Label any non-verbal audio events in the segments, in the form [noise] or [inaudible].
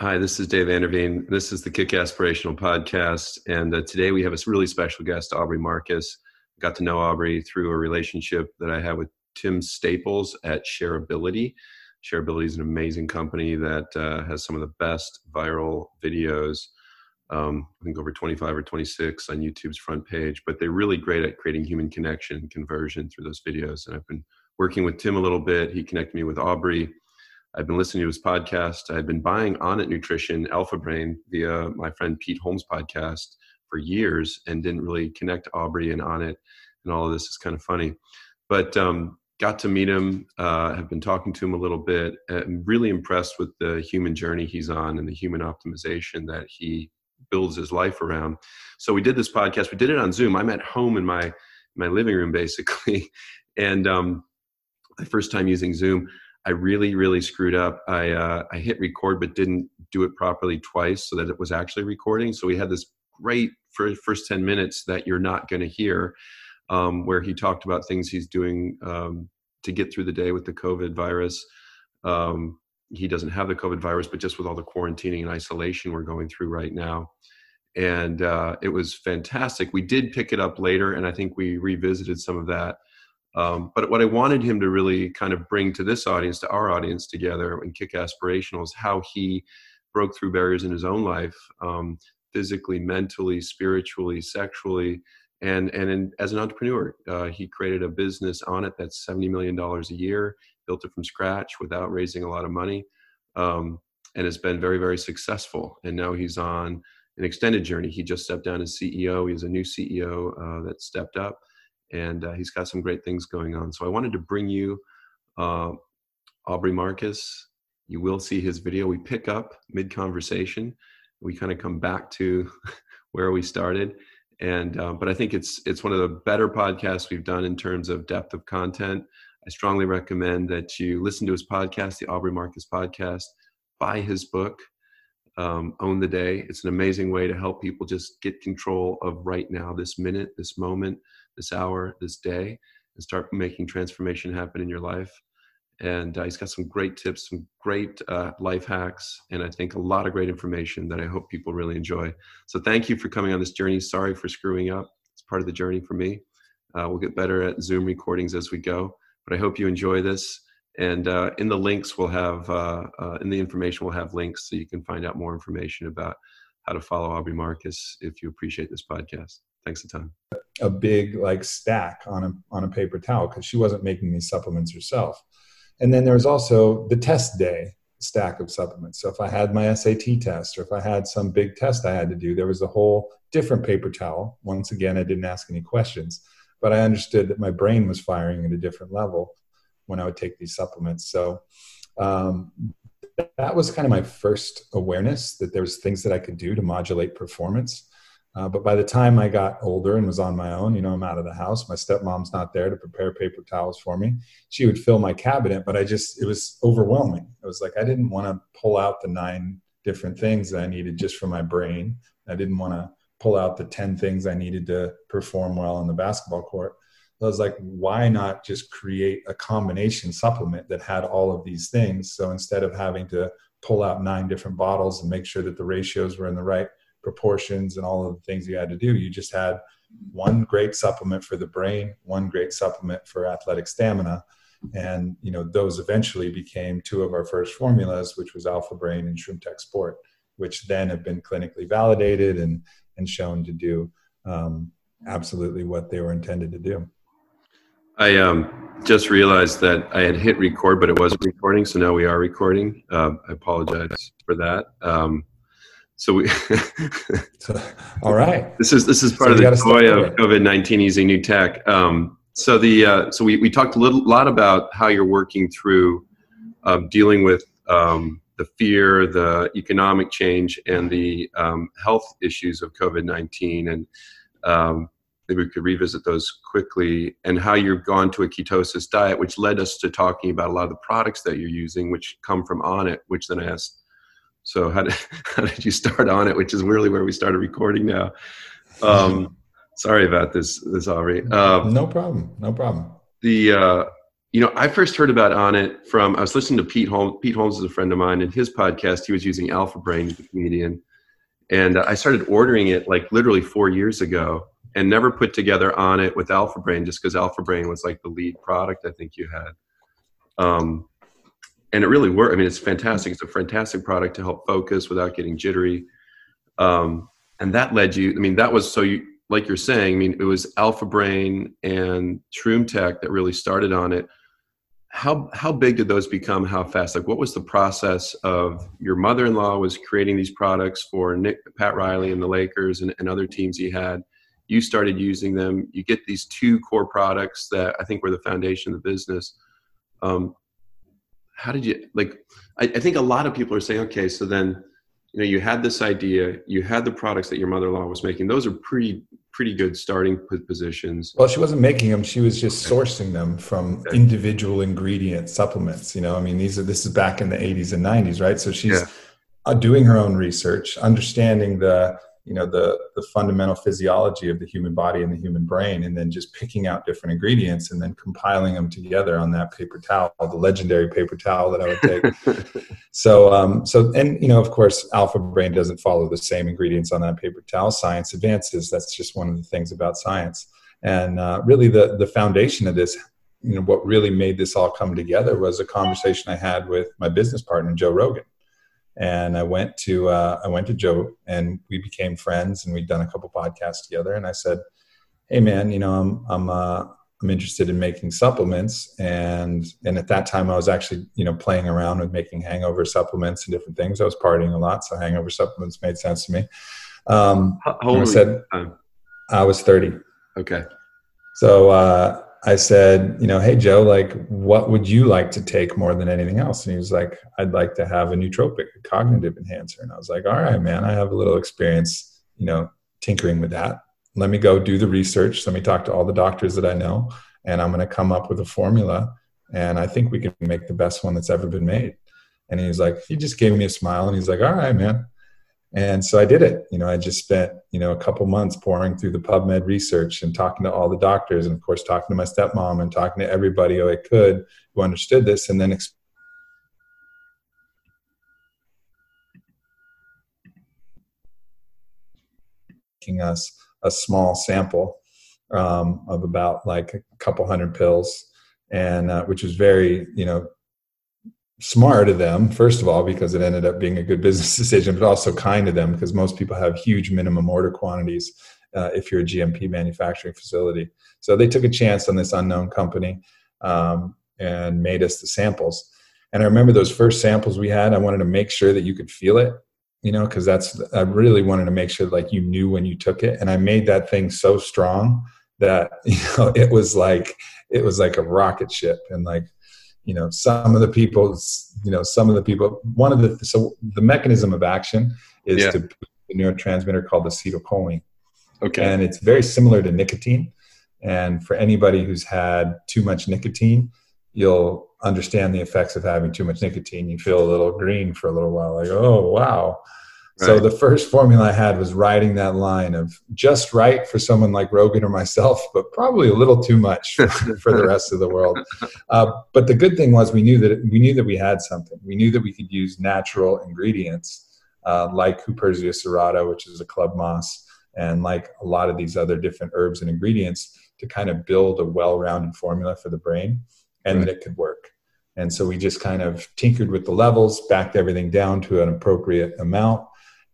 Hi, this is Dave Vanderveen. This is the Kick Aspirational Podcast. And uh, today we have a really special guest, Aubrey Marcus. I got to know Aubrey through a relationship that I had with Tim Staples at Shareability. Shareability is an amazing company that uh, has some of the best viral videos. Um, I think over 25 or 26 on YouTube's front page, but they're really great at creating human connection and conversion through those videos. And I've been working with Tim a little bit. He connected me with Aubrey I've been listening to his podcast. I've been buying Onnit Nutrition Alpha Brain via my friend Pete Holmes' podcast for years and didn't really connect Aubrey and Onnit. And all of this is kind of funny. But um, got to meet him, uh, have been talking to him a little bit. I'm really impressed with the human journey he's on and the human optimization that he builds his life around. So we did this podcast. We did it on Zoom. I'm at home in my my living room basically, [laughs] and um, my first time using Zoom. I really, really screwed up. I uh, I hit record but didn't do it properly twice so that it was actually recording. So we had this great first ten minutes that you're not going to hear, um, where he talked about things he's doing um, to get through the day with the COVID virus. Um, he doesn't have the COVID virus, but just with all the quarantining and isolation we're going through right now. And uh, it was fantastic. We did pick it up later, and I think we revisited some of that um, but what I wanted him to really kind of bring to this audience, to our audience together and Kick Aspirational is how he broke through barriers in his own life, um, physically, mentally, spiritually, sexually, and and in, as an entrepreneur, uh, he created a business Onnit that's seventy million dollars a year, built it from scratch without raising a lot of money, um, and has been very very successful. And now he's on an extended journey. He just stepped down as CEO. He's a new CEO uh, that stepped up and uh, he's got some great things going on. So I wanted to bring you uh, Aubrey Marcus. You will see his video. We pick up mid conversation. We kind of come back to [laughs] where we started, and uh, but I think it's it's one of the better podcasts we've done in terms of depth of content. I strongly recommend that you listen to his podcast, the Aubrey Marcus podcast. Buy his book, um, Own the Day. It's an amazing way to help people just get control of right now, this minute, this moment this hour, this day, and start making transformation happen in your life. And uh, he's got some great tips, some great uh, life hacks, and I think a lot of great information that I hope people really enjoy. So thank you for coming on this journey. Sorry for screwing up. It's part of the journey for me. Uh, we'll get better at Zoom recordings as we go, but I hope you enjoy this. And uh, in the links, we'll have, uh, uh, in the information, we'll have links so you can find out more information about how to follow Aubrey Marcus if you appreciate this podcast. Thanks a ton. A big like stack on a on a paper towel because she wasn't making these supplements herself. And then there was also the test day stack of supplements. So if I had my SAT test or if I had some big test I had to do, there was a whole different paper towel. Once again, I didn't ask any questions, but I understood that my brain was firing at a different level when I would take these supplements. So um, that was kind of my first awareness that there was things that I could do to modulate performance. Uh, but by the time I got older and was on my own, you know, I'm out of the house. My stepmom's not there to prepare paper towels for me. She would fill my cabinet, but I just, it was overwhelming. It was like I didn't want to pull out the nine different things that I needed just for my brain. I didn't want to pull out the 10 things I needed to perform well on the basketball court. I was like, why not just create a combination supplement that had all of these things? So instead of having to pull out nine different bottles and make sure that the ratios were in the right proportions and all of the things you had to do. You just had one great supplement for the brain, one great supplement for athletic stamina. And you know, those eventually became two of our first formulas, which was Alpha Brain and ShroomTech Sport, which then have been clinically validated and and shown to do um, absolutely what they were intended to do. I um, just realized that I had hit record, but it wasn't recording. So now we are recording. Uh, I apologize for that. Um, so we. [laughs] all right. This is this is part so of the joy of COVID nineteen using new tech. Um, so the uh, so we, we talked a little lot about how you're working through uh, dealing with um, the fear, the economic change, and the um, health issues of COVID nineteen, and um, maybe we could revisit those quickly, and how you've gone to a ketosis diet, which led us to talking about a lot of the products that you're using, which come from Onnit, which then I asked so how did [laughs] how did you start Onnit? Which is really where we started recording now. Um, [laughs] sorry about this, this Aubrey. Um, no problem. No problem. The uh, you know, I first heard about Onnit from I was listening to Pete Holmes. Pete Holmes is a friend of mine, and his podcast he was using Alpha Brain, the comedian, and I started ordering it like literally four years ago, and never put together Onnit with Alpha Brain just because Alpha Brain was like the lead product I think you had. Um, and it really worked. I mean, it's fantastic. It's a fantastic product to help focus without getting jittery. Um, and that led you. I mean, that was so you like you're saying. I mean, it was Alpha Brain and Shroom Tech that really started Onnit. How how big did those become? How fast? Like, what was the process of your mother-in-law was creating these products for Nick, Pat Riley and the Lakers and, and other teams he had. You started using them. You get these two core products that I think were the foundation of the business. Um, how did you like I, I, think a lot of people are saying okay so then you know you had this idea you had the products that your mother-in-law was making. Those are pretty pretty good starting positions. Well she wasn't making them she was just sourcing them from okay. individual ingredient supplements you know? I mean these are this is back in the 80s and 90s right? So she's yeah. doing her own research understanding the you know the the fundamental physiology of the human body and the human brain and then just picking out different ingredients and then compiling them together on that paper towel the legendary paper towel that i would take. [laughs] So um so and you know of course alpha brain doesn't follow the same ingredients on that paper towel. Science advances. That's just one of the things about science. And uh, really the the foundation of this you know what really made this all come together was a conversation i had with my business partner joe rogan and I went to uh, I went to Joe and we became friends and we'd done a couple podcasts together and I said, "Hey man, you know I'm I'm uh, I'm interested in making supplements and and at that time I was actually you know playing around with making hangover supplements and different things. I was partying a lot, so hangover supplements made sense to me. Um, How old I said I was 30. Okay. So uh, I said, you know, hey Joe, like, what would you like to take more than anything else? And he was like, I'd like to have a nootropic, a cognitive enhancer. And I was like, all right, man, I have a little experience, you know, tinkering with that. Let me go do the research. Let me talk to all the doctors that I know, and I'm going to come up with a formula. And I think we can make the best one that's ever been made. And he was like, he just gave me a smile, and he's like, all right, man. And so I did it. You know, I just spent, you know, a couple months pouring through the PubMed research and talking to all the doctors and of course talking to my stepmom and talking to everybody who I could who understood this and then making us a small sample um, of about like a couple hundred pills and uh, which was very, you know, smart of them first of all because it ended up being a good business [laughs] decision but also kind of them because most people have huge minimum order quantities uh, if you're a gmp manufacturing facility. So they took a chance on this unknown company um, and made us the samples. And i remember those first samples we had i wanted to make sure that you could feel it you know because that's i really wanted to make sure like you knew when you took it. And i made that thing so strong that [laughs] you know it was like it was like a rocket ship. And like you know some of the people you know some of the people one of the so the mechanism of action is yeah. to the neurotransmitter called acetylcholine. Okay. And it's very similar to nicotine. And for anybody who's had too much nicotine you'll understand the effects of having too much nicotine. You feel a little green for a little while like oh wow so the first formula I had was riding that line of just right for someone like Rogan or myself, but probably a little too much [laughs] for, the rest of the world. Uh, but the good thing was we knew that we knew that we had something. We knew that we could use natural ingredients uh, like Huperzia serrata, which is a club moss, and like a lot of these other different herbs and ingredients to kind of build a well-rounded formula for the brain, and right. that it could work. And so we just kind of tinkered with the levels, backed everything down to an appropriate amount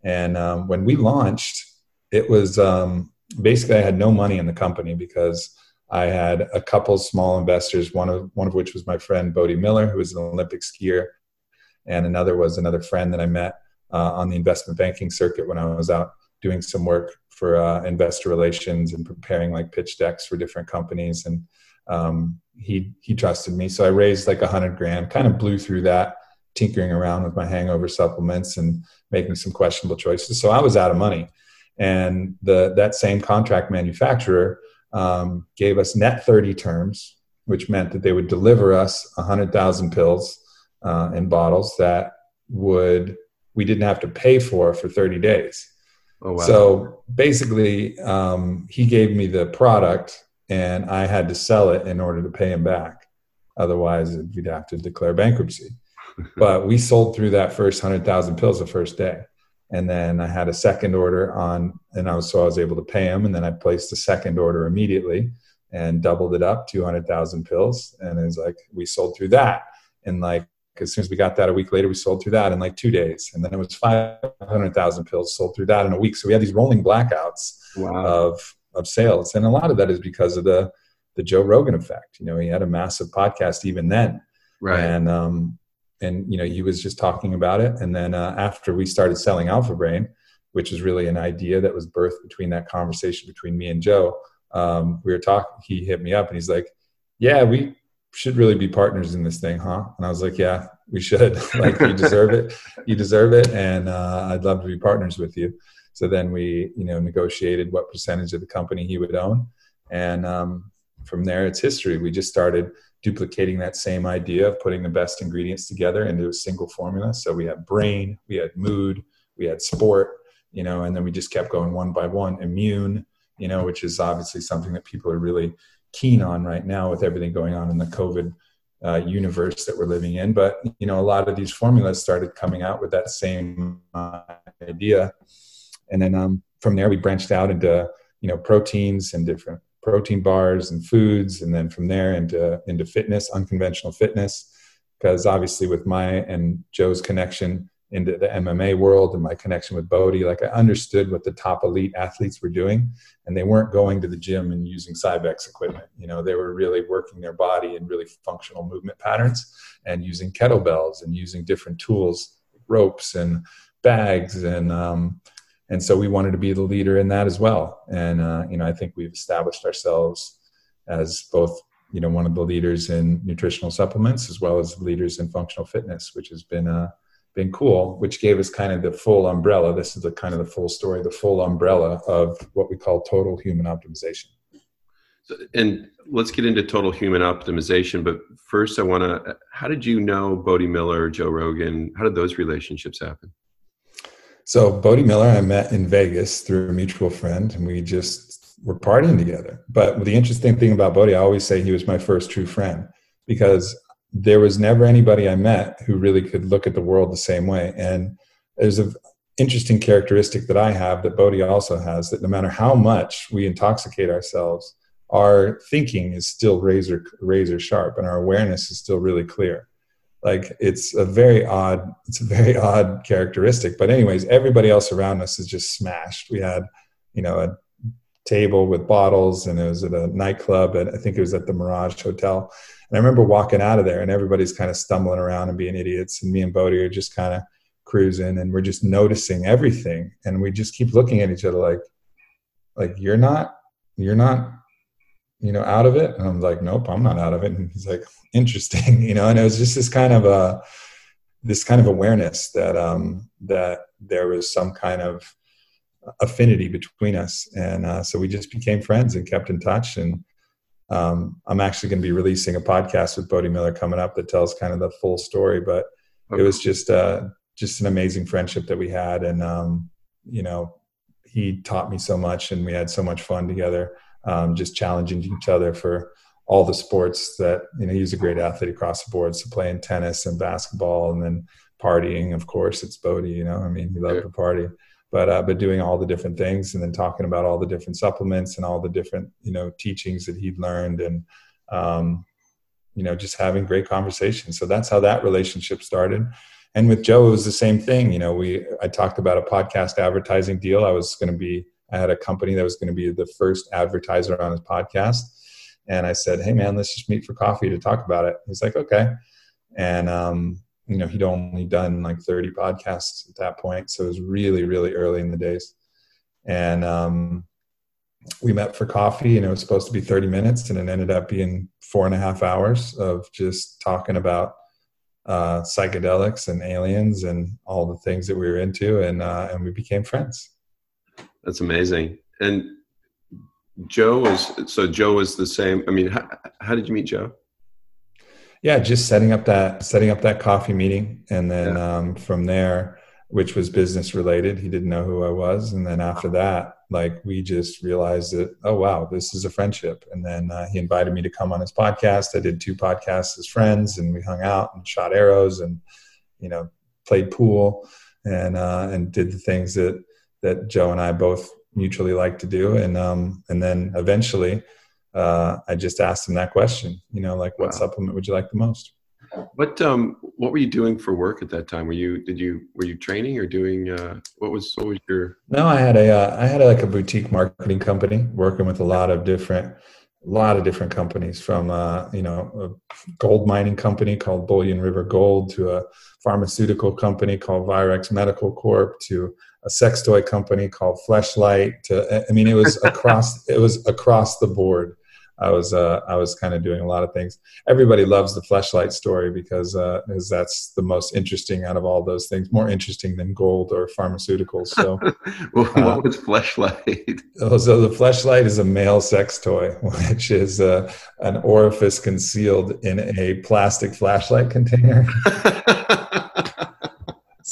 and um, when we launched, it was um, basically I had no money in the company because I had a couple small investors. One of one of which was my friend Bode Miller, who was an Olympic skier, and another was another friend that I met uh, on the investment banking circuit when I was out doing some work for uh, investor relations and preparing like pitch decks for different companies. And um, he he trusted me, so I raised like a hundred grand, kind of blew through that tinkering around with my hangover supplements and making some questionable choices. So I was out of money. And the, that same contract manufacturer um, gave us net 30 terms, which meant that they would deliver us 100,000 pills uh, in bottles that would we didn't have to pay for for 30 days. Oh, wow. So basically, um, he gave me the product, and I had to sell it in order to pay him back. Otherwise, we'd have to declare bankruptcy. But we sold through that first 100,000 pills the first day. And then I had a second order on, and I was so I was able to pay him. And then I placed a second order immediately and doubled it up 200,000 pills. And it was like, we sold through that. And like, as soon as we got that a week later, we sold through that in like two days. And then it was 500,000 pills sold through that in a week. So we had these rolling blackouts wow. of, of sales. And a lot of that is because of the, the Joe Rogan effect. You know, he had a massive podcast even then. Right. And, um, and, you know, he was just talking about it. And then uh, after we started selling Alpha Brain, which was really an idea that was birthed between that conversation between me and Joe, um, we were talking, he hit me up and he's like, yeah, we should really be partners in this thing, huh? And I was like, yeah, we should. [laughs] like, you deserve it. You deserve it. And uh, I'd love to be partners with you. So then we, you know, negotiated what percentage of the company he would own. And um, from there, it's history. We just started duplicating that same idea of putting the best ingredients together into a single formula. So we had brain, we had mood, we had sport, you know, and then we just kept going one by one. Immune, you know, which is obviously something that people are really keen on right now with everything going on in the COVID uh, universe that we're living in. But you know, a lot of these formulas started coming out with that same uh, idea, and then um, from there we branched out into you know proteins and different protein bars and foods, and then from there into into fitness, unconventional fitness. Because obviously, with my and Joe's connection, into the MMA world and my connection with Bode, like I understood what the top elite athletes were doing, and they weren't going to the gym and using Cybex equipment. You know, they were really working their body in really functional movement patterns and using kettlebells and using different tools, ropes and bags, and um, and so we wanted to be the leader in that as well. And uh, you know, I think we've established ourselves as both you know one of the leaders in nutritional supplements as well as leaders in functional fitness, which has been uh, been cool, which gave us kind of the full umbrella. This is the kind of the full story, the full umbrella of what we call total human optimization. So, and let's get into total human optimization. But first, I want to. How did you know Bode Miller, Joe Rogan? How did those relationships happen? So Bode Miller, I met in Vegas through a mutual friend, and we just were partying together. But the interesting thing about Bode, I always say he was my first true friend because there was never anybody I met who really could look at the world the same way. And there's an interesting characteristic that I have that Bode also has that no matter how much we intoxicate ourselves, our thinking is still razor razor sharp and our awareness is still really clear. Like it's a very odd, it's a very [laughs] odd characteristic. But anyways, everybody else around us is just smashed. We had, you know, a table with bottles and it was at a nightclub and I think it was at the Mirage Hotel and I remember walking out of there and everybody's kind of stumbling around and being idiots. And me and Bode are just kind of cruising and we're just noticing everything. And we just keep looking at each other like, like you're not, you're not, you know, out of it. And I'm like, nope, I'm not out of it. And he's like, [laughs] interesting, [laughs] you know, and it was just this kind of a, this kind of awareness that, um, that there was some kind of affinity between us. And uh, so we just became friends and kept in touch. And, um, I'm actually going to be releasing a podcast with Bode Miller coming up that tells kind of the full story. But okay. it was just uh, just an amazing friendship that we had, and um, you know, he taught me so much, and we had so much fun together, um, just challenging each other for all the sports that you know. He was a great athlete across the board, so playing tennis and basketball, and then partying. Of course, it's Bode. You know, I mean, he loved to party but uh, but doing all the different things and then talking about all the different supplements and all the different you know teachings that he'd learned and um, you know just having great conversations so that's how that relationship started and with joe it was the same thing you know we i talked about a podcast advertising deal i was going to be i had a company that was going to be the first advertiser on his podcast and i said hey man let's just meet for coffee to talk about it. He's like okay. And um, you know he'd only done like 30 podcasts at that point so it was really really early in the days. And um, we met for coffee and it was supposed to be 30 minutes and it ended up being four and a half hours of just talking about uh, psychedelics and aliens and all the things that we were into and uh, and we became friends that's amazing. And joe was so joe was the same i mean how, how did you meet joe? Yeah just setting up that setting up that coffee meeting and then yeah. um, from there which was business related he didn't know who i was. And then after that like we just realized that oh wow this is a friendship. And then uh, he invited me to come on his podcast. I did two podcasts as friends and we hung out and shot arrows and you know played pool and uh, and did the things that that joe and i both mutually like to do and um and then eventually uh, i just asked him that question you know like what wow. supplement would you like the most what um what were you doing for work at that time? Were you did you were you training or doing uh, what was what was your? No, I had a uh, I had a, like a boutique marketing company working with a lot of different a lot of different companies from uh, you know a gold mining company called Bullion River Gold to a pharmaceutical company called Virex Medical Corp to a sex toy company called Fleshlight to I mean it was across [laughs] it was across the board I was uh, I was kind of doing a lot of things. Everybody loves the fleshlight story because uh, because that's the most interesting out of all those things, more interesting than gold or pharmaceuticals. So, [laughs] well, what uh, was fleshlight? [laughs] Oh, so the fleshlight is a male sex toy, which is uh, an orifice concealed in a plastic flashlight container.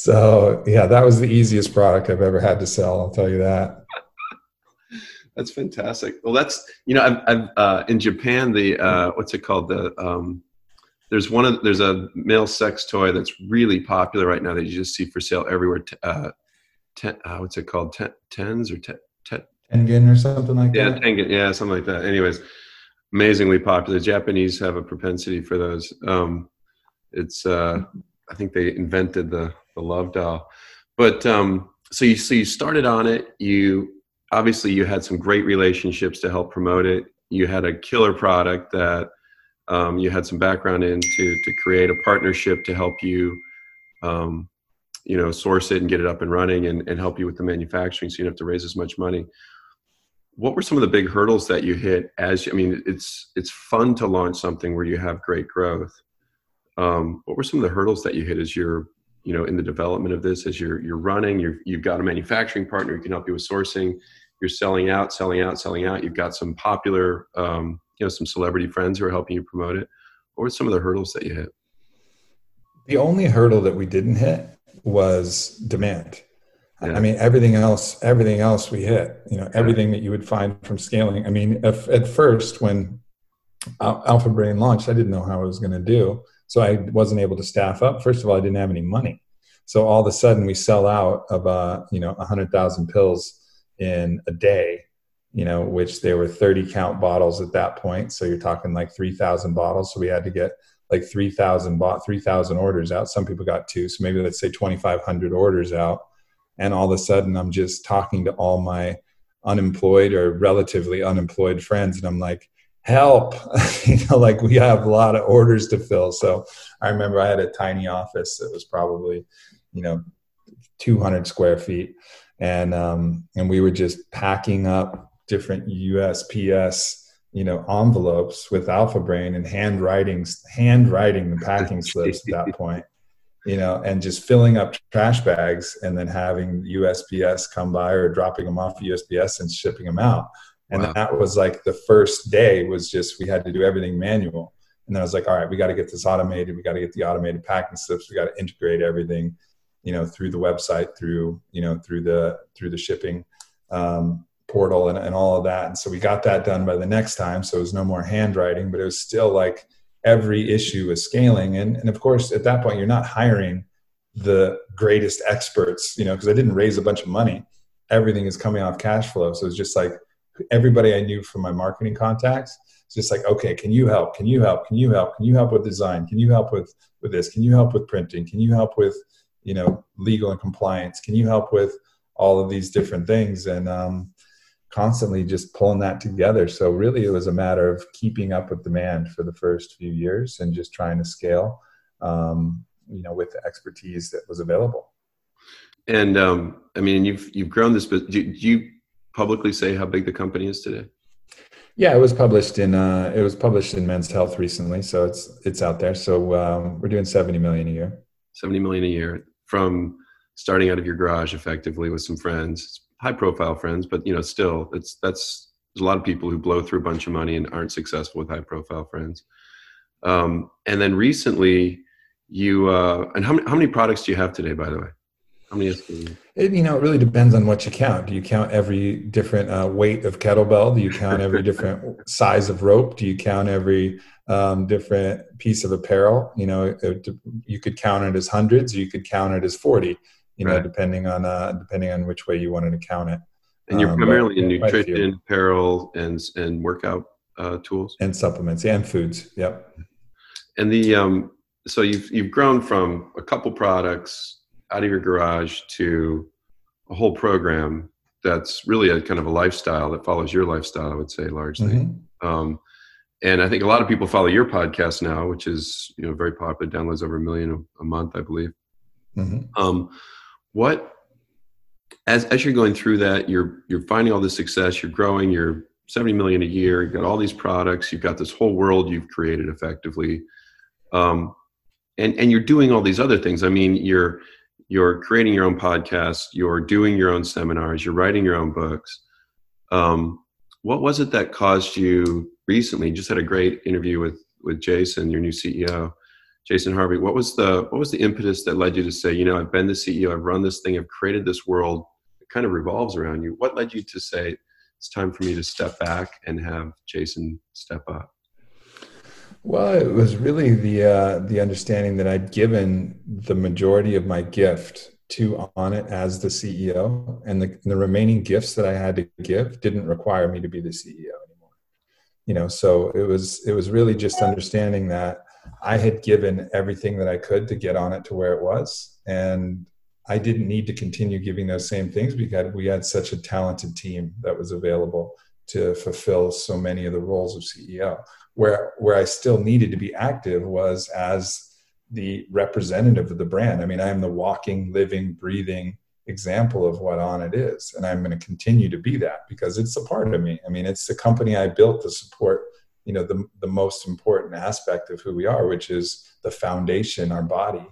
So yeah, that was the easiest product I've ever had to sell. I'll tell you that. [laughs] That's fantastic. Well, that's you know, I've, I've uh, in Japan the uh, what's it called the um, there's one of there's a male sex toy that's really popular right now that you just see for sale everywhere. Uh, ten, uh, what's it called? Ten, tens or ten, ten, Tengen or something like yeah, that. Yeah, Tengen. Yeah, something like that. Anyways, amazingly popular. The Japanese have a propensity for those. Um, it's uh, I think they invented the the love doll, but um, so you so you started Onnit. You obviously you had some great relationships to help promote it. You had a killer product that um, you had some background in to to create a partnership to help you, um, you know, source it and get it up and running and, and help you with the manufacturing, so you don't have to raise as much money. What were some of the big hurdles that you hit? As I mean, it's it's fun to launch something where you have great growth. Um, what were some of the hurdles that you hit as you're you know in the development of this as you're you're running you're, you've got a manufacturing partner who can help you with sourcing you're selling out, selling out, selling out. You've got some popular, um, you know, some celebrity friends who are helping you promote it. What were some of the hurdles that you hit? The only hurdle that we didn't hit was demand. Yeah. I mean, everything else, everything else we hit. You know, everything that you would find from scaling. I mean, if, at first when Alpha Brain launched, I didn't know how I was going to do, so I wasn't able to staff up. First of all, I didn't have any money, so all of a sudden we sell out of uh, you know a hundred thousand pills in a day you know which there were 30 count bottles at that point. So you're talking like 3000 bottles. So we had to get like 3000 bought 3000 orders out. Some people got two. So maybe let's say 2500 orders out. And all of a sudden i'm just talking to all my unemployed or relatively unemployed friends. And i'm like help. [laughs] You know like we have a lot of orders to fill. So i remember i had a tiny office that was probably you know 200 square feet. And um, and we were just packing up different USPS you know envelopes with Alpha Brain and handwriting handwriting the packing slips at that [laughs] point you know and just filling up trash bags and then having USPS come by or dropping them off USPS and shipping them out and wow. that was like the first day was just we had to do everything manual. And then I was like all right we got to get this automated. We got to get the automated packing slips. We got to integrate everything you know through the website through you know through the through the shipping um, portal and, and all of that. And so we got that done by the next time. So it was no more handwriting but it was still like every issue is scaling. And, and of course at that point you're not hiring the greatest experts you know because i didn't raise a bunch of money. Everything is coming off cash flow. So it's just like everybody i knew from my marketing contacts it's just like okay can you help? Can you help? Can you help? Can you help with design? Can you help with with this? Can you help with printing? Can you help with you know legal and compliance? Can you help with all of these different things? And um, constantly just pulling that together. So really it was a matter of keeping up with demand for the first few years and just trying to scale um, you know with the expertise that was available. And um, i mean you've you've grown this but do, do you publicly say how big the company is today yeah, it was published in uh, it was published in Men's Health recently, so it's it's out there. So um, we're doing seventy million a year. Seventy million a year from starting out of your garage effectively with some friends, high profile friends, but you know, still it's that's there's a lot of people who blow through a bunch of money and aren't successful with high profile friends. Um, and then recently you uh, and how many, how many products do you have today by the way How many? It, you know, it really depends on what you count. Do you count every different uh, weight of kettlebell? Do you count every [laughs] different size of rope? Do you count every um, different piece of apparel? You know, it, you could count it as hundreds, you could count it as forty. You know, depending on uh, depending on which way you wanted to count it. And you're um, primarily in nutrition, apparel, and and workout uh, tools and supplements and foods. Yep. And the um, so you've you've grown from a couple products out of your garage to a whole program that's really a kind of a lifestyle that follows your lifestyle, I would say largely. Mm-hmm. Um, and I think a lot of people follow your podcast now, which is you know very popular, downloads over a million a, month, I believe. Mm-hmm. Um, what as as you're going through that, you're you're finding all this success, you're growing, you're 70 million a year, you've got all these products, you've got this whole world you've created effectively. Um, and and you're doing all these other things. I mean, you're you're creating your own podcast, you're doing your own seminars, you're writing your own books. Um, what was it that caused you recently? You just had a great interview with with Jason, your new CEO, Jason Harvey. What was the what was the impetus that led you to say, you know, I've been the CEO, I've run this thing, I've created this world. It kind of revolves around you. What led you to say it's time for me to step back and have Jason step up? Well, it was really the uh, the understanding that I'd given the majority of my gift to Onnit as the CEO, and the, the remaining gifts that I had to give didn't require me to be the CEO anymore. You know, so it was it was really just understanding that I had given everything that I could to get Onnit to where it was, and I didn't need to continue giving those same things because we had such a talented team that was available to fulfill so many of the roles of CEO where where I still needed to be active was as the representative of the brand. I mean, I am the walking, living, breathing example of what Onnit is, and I'm going to continue to be that because it's a part of me. I mean, it's the company I built to support, you know, the the most important aspect of who we are, which is the foundation, our body.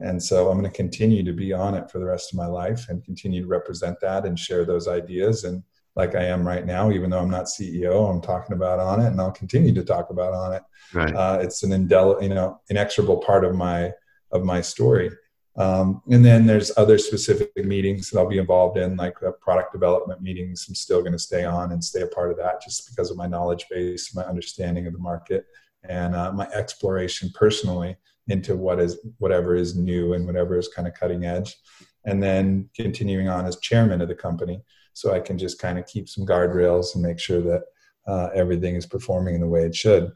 And so I'm going to continue to be on it for the rest of my life and continue to represent that and share those ideas and like I am right now, even though I'm not CEO, I'm talking about Onnit, and I'll continue to talk about Onnit. Right. Uh, it's an indel- you know, inexorable part of my, of my story. Um, and then there's other specific meetings that I'll be involved in, like product development meetings. I'm still going to stay on and stay a part of that just because of my knowledge base, my understanding of the market, and uh, my exploration personally into what is whatever is new and whatever is kind of cutting edge. And then continuing on as chairman of the company so I can just kind of keep some guardrails and make sure that uh, everything is performing in the way it should.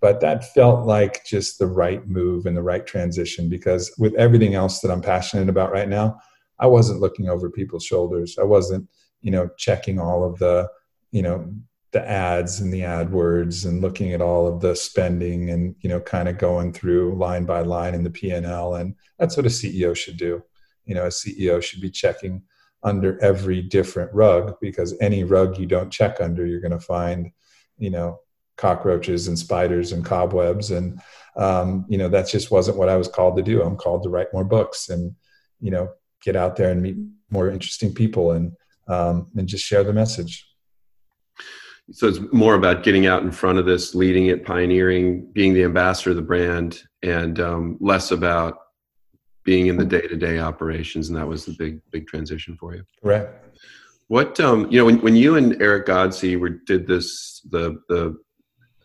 But that felt like just the right move and the right transition because with everything else that I'm passionate about right now, I wasn't looking over people's shoulders. I wasn't, you know, checking all of the, you know, the ads and the AdWords and looking at all of the spending and you know kind of going through line by line in the P&L and that's what a CEO should do. You know, a CEO should be checking under every different rug because any rug you don't check under, you're going to find, you know, cockroaches and spiders and cobwebs. And, um, you know, that just wasn't what I was called to do. I'm called to write more books and, you know, get out there and meet more interesting people and, um, and just share the message. So it's more about getting out in front of this, leading it, pioneering, being the ambassador of the brand, and um, less about being in the day-to-day operations and that was the big big transition for you. Right what um you know when, when you and eric godsey were did this the the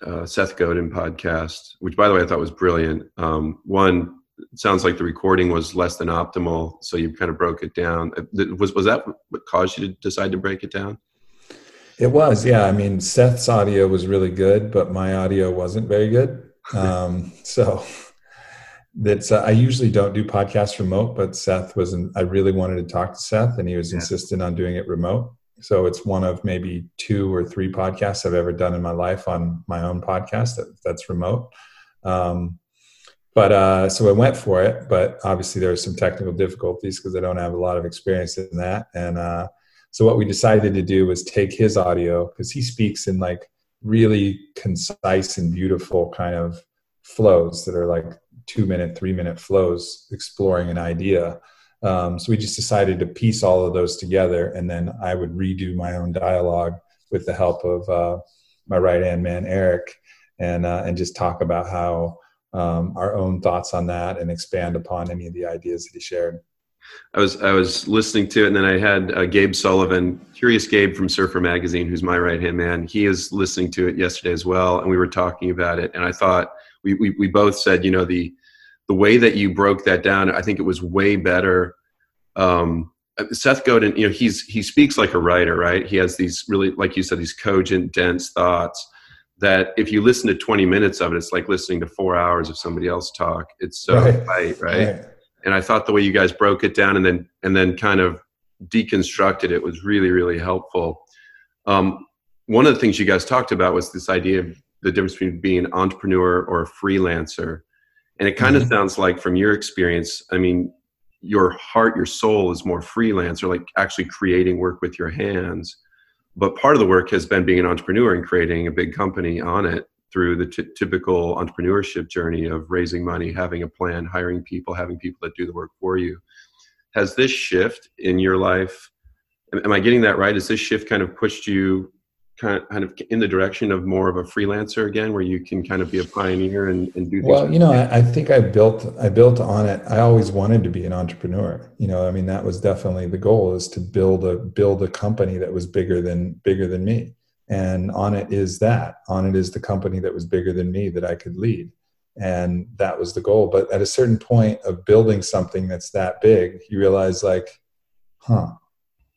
uh, seth godin podcast which by the way i thought was brilliant. Um one it sounds like the recording was less than optimal so you kind of broke it down. Uh, was was that what caused you to decide to break it down? It was yeah. I mean seth's audio was really good but my audio wasn't very good. Um so [laughs] that's uh, I usually don't do podcasts remote, but Seth was in, I really wanted to talk to Seth and he was yeah. insistent on doing it remote. So it's one of maybe two or three podcasts I've ever done in my life on my own podcast that, that's remote. Um, but uh, so I went for it, but obviously there were some technical difficulties because I don't have a lot of experience in that. And uh, so what we decided to do was take his audio because he speaks in like really concise and beautiful kind of flows that are like two minute, three minute flows exploring an idea. Um, so we just decided to piece all of those together, and then I would redo my own dialogue with the help of uh, my right hand man Eric, and uh, and just talk about how um, our own thoughts on that and expand upon any of the ideas that he shared. I was I was listening to it, and then I had uh, Gabe Sullivan, Curious Gabe from Surfer Magazine, who's my right hand man. He is listening to it yesterday as well, and we were talking about it. And I thought we, we we both said, you know, the the way that you broke that down, I think it was way better. Um, Seth Godin, you know, he's he speaks like a writer, right? He has these really, like you said, these cogent, dense thoughts that if you listen to 20 minutes of it, it's like listening to four hours of somebody else talk. It's so right, tight, right? right? and I thought the way you guys broke it down and then and then kind of deconstructed it was really really helpful. Um, one of the things you guys talked about was this idea of the difference between being an entrepreneur or a freelancer, and it kind mm-hmm. of sounds like from your experience. I mean, your heart, your soul is more freelance or like actually creating work with your hands. But part of the work has been being an entrepreneur and creating a big company Onnit through the t- typical entrepreneurship journey of raising money, having a plan, hiring people, having people that do the work for you. Has this shift in your life? Am I getting that right? Has this shift kind of pushed you kind of, kind of in the direction of more of a freelancer again, where you can kind of be a pioneer and, and do? Well, you know, I, I think I built I built Onnit. I always wanted to be an entrepreneur. You know, I mean, that was definitely the goal: is to build a build a company that was bigger than bigger than me and Onnit is that Onnit is the company that was bigger than me that i could lead and that was the goal but at a certain point of building something that's that big you realize like huh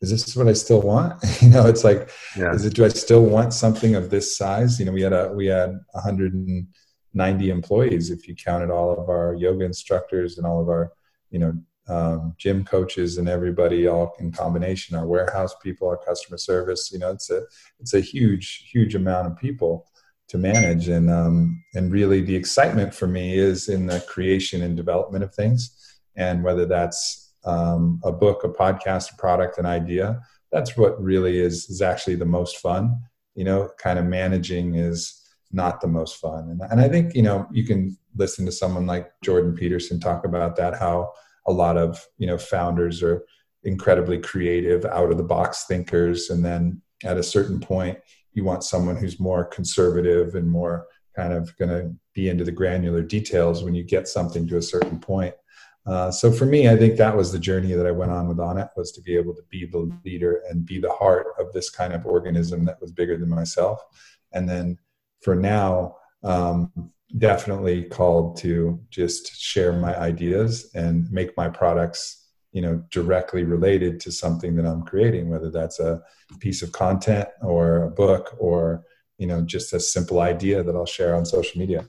is this what i still want? [laughs] You know it's like yeah. is it do i still want something of this size? You know we had a we had 190 employees if you counted all of our yoga instructors and all of our you know um, gym coaches and everybody all in combination our warehouse people our customer service you know it's a it's a huge huge amount of people to manage. And um, and really the excitement for me is in the creation and development of things. And whether that's um, a book a podcast a product an idea that's what really is is actually the most fun. You know kind of managing is not the most fun. And, and i think you know you can listen to someone like jordan peterson talk about that how a lot of you know founders are incredibly creative out of the box thinkers. And then at a certain point you want someone who's more conservative and more kind of going to be into the granular details when you get something to a certain point uh, so for me i think that was the journey that i went on with Onnit was to be able to be the leader and be the heart of this kind of organism that was bigger than myself. And then for now um, definitely called to just share my ideas and make my products you know directly related to something that i'm creating whether that's a piece of content or a book or you know just a simple idea that i'll share on social media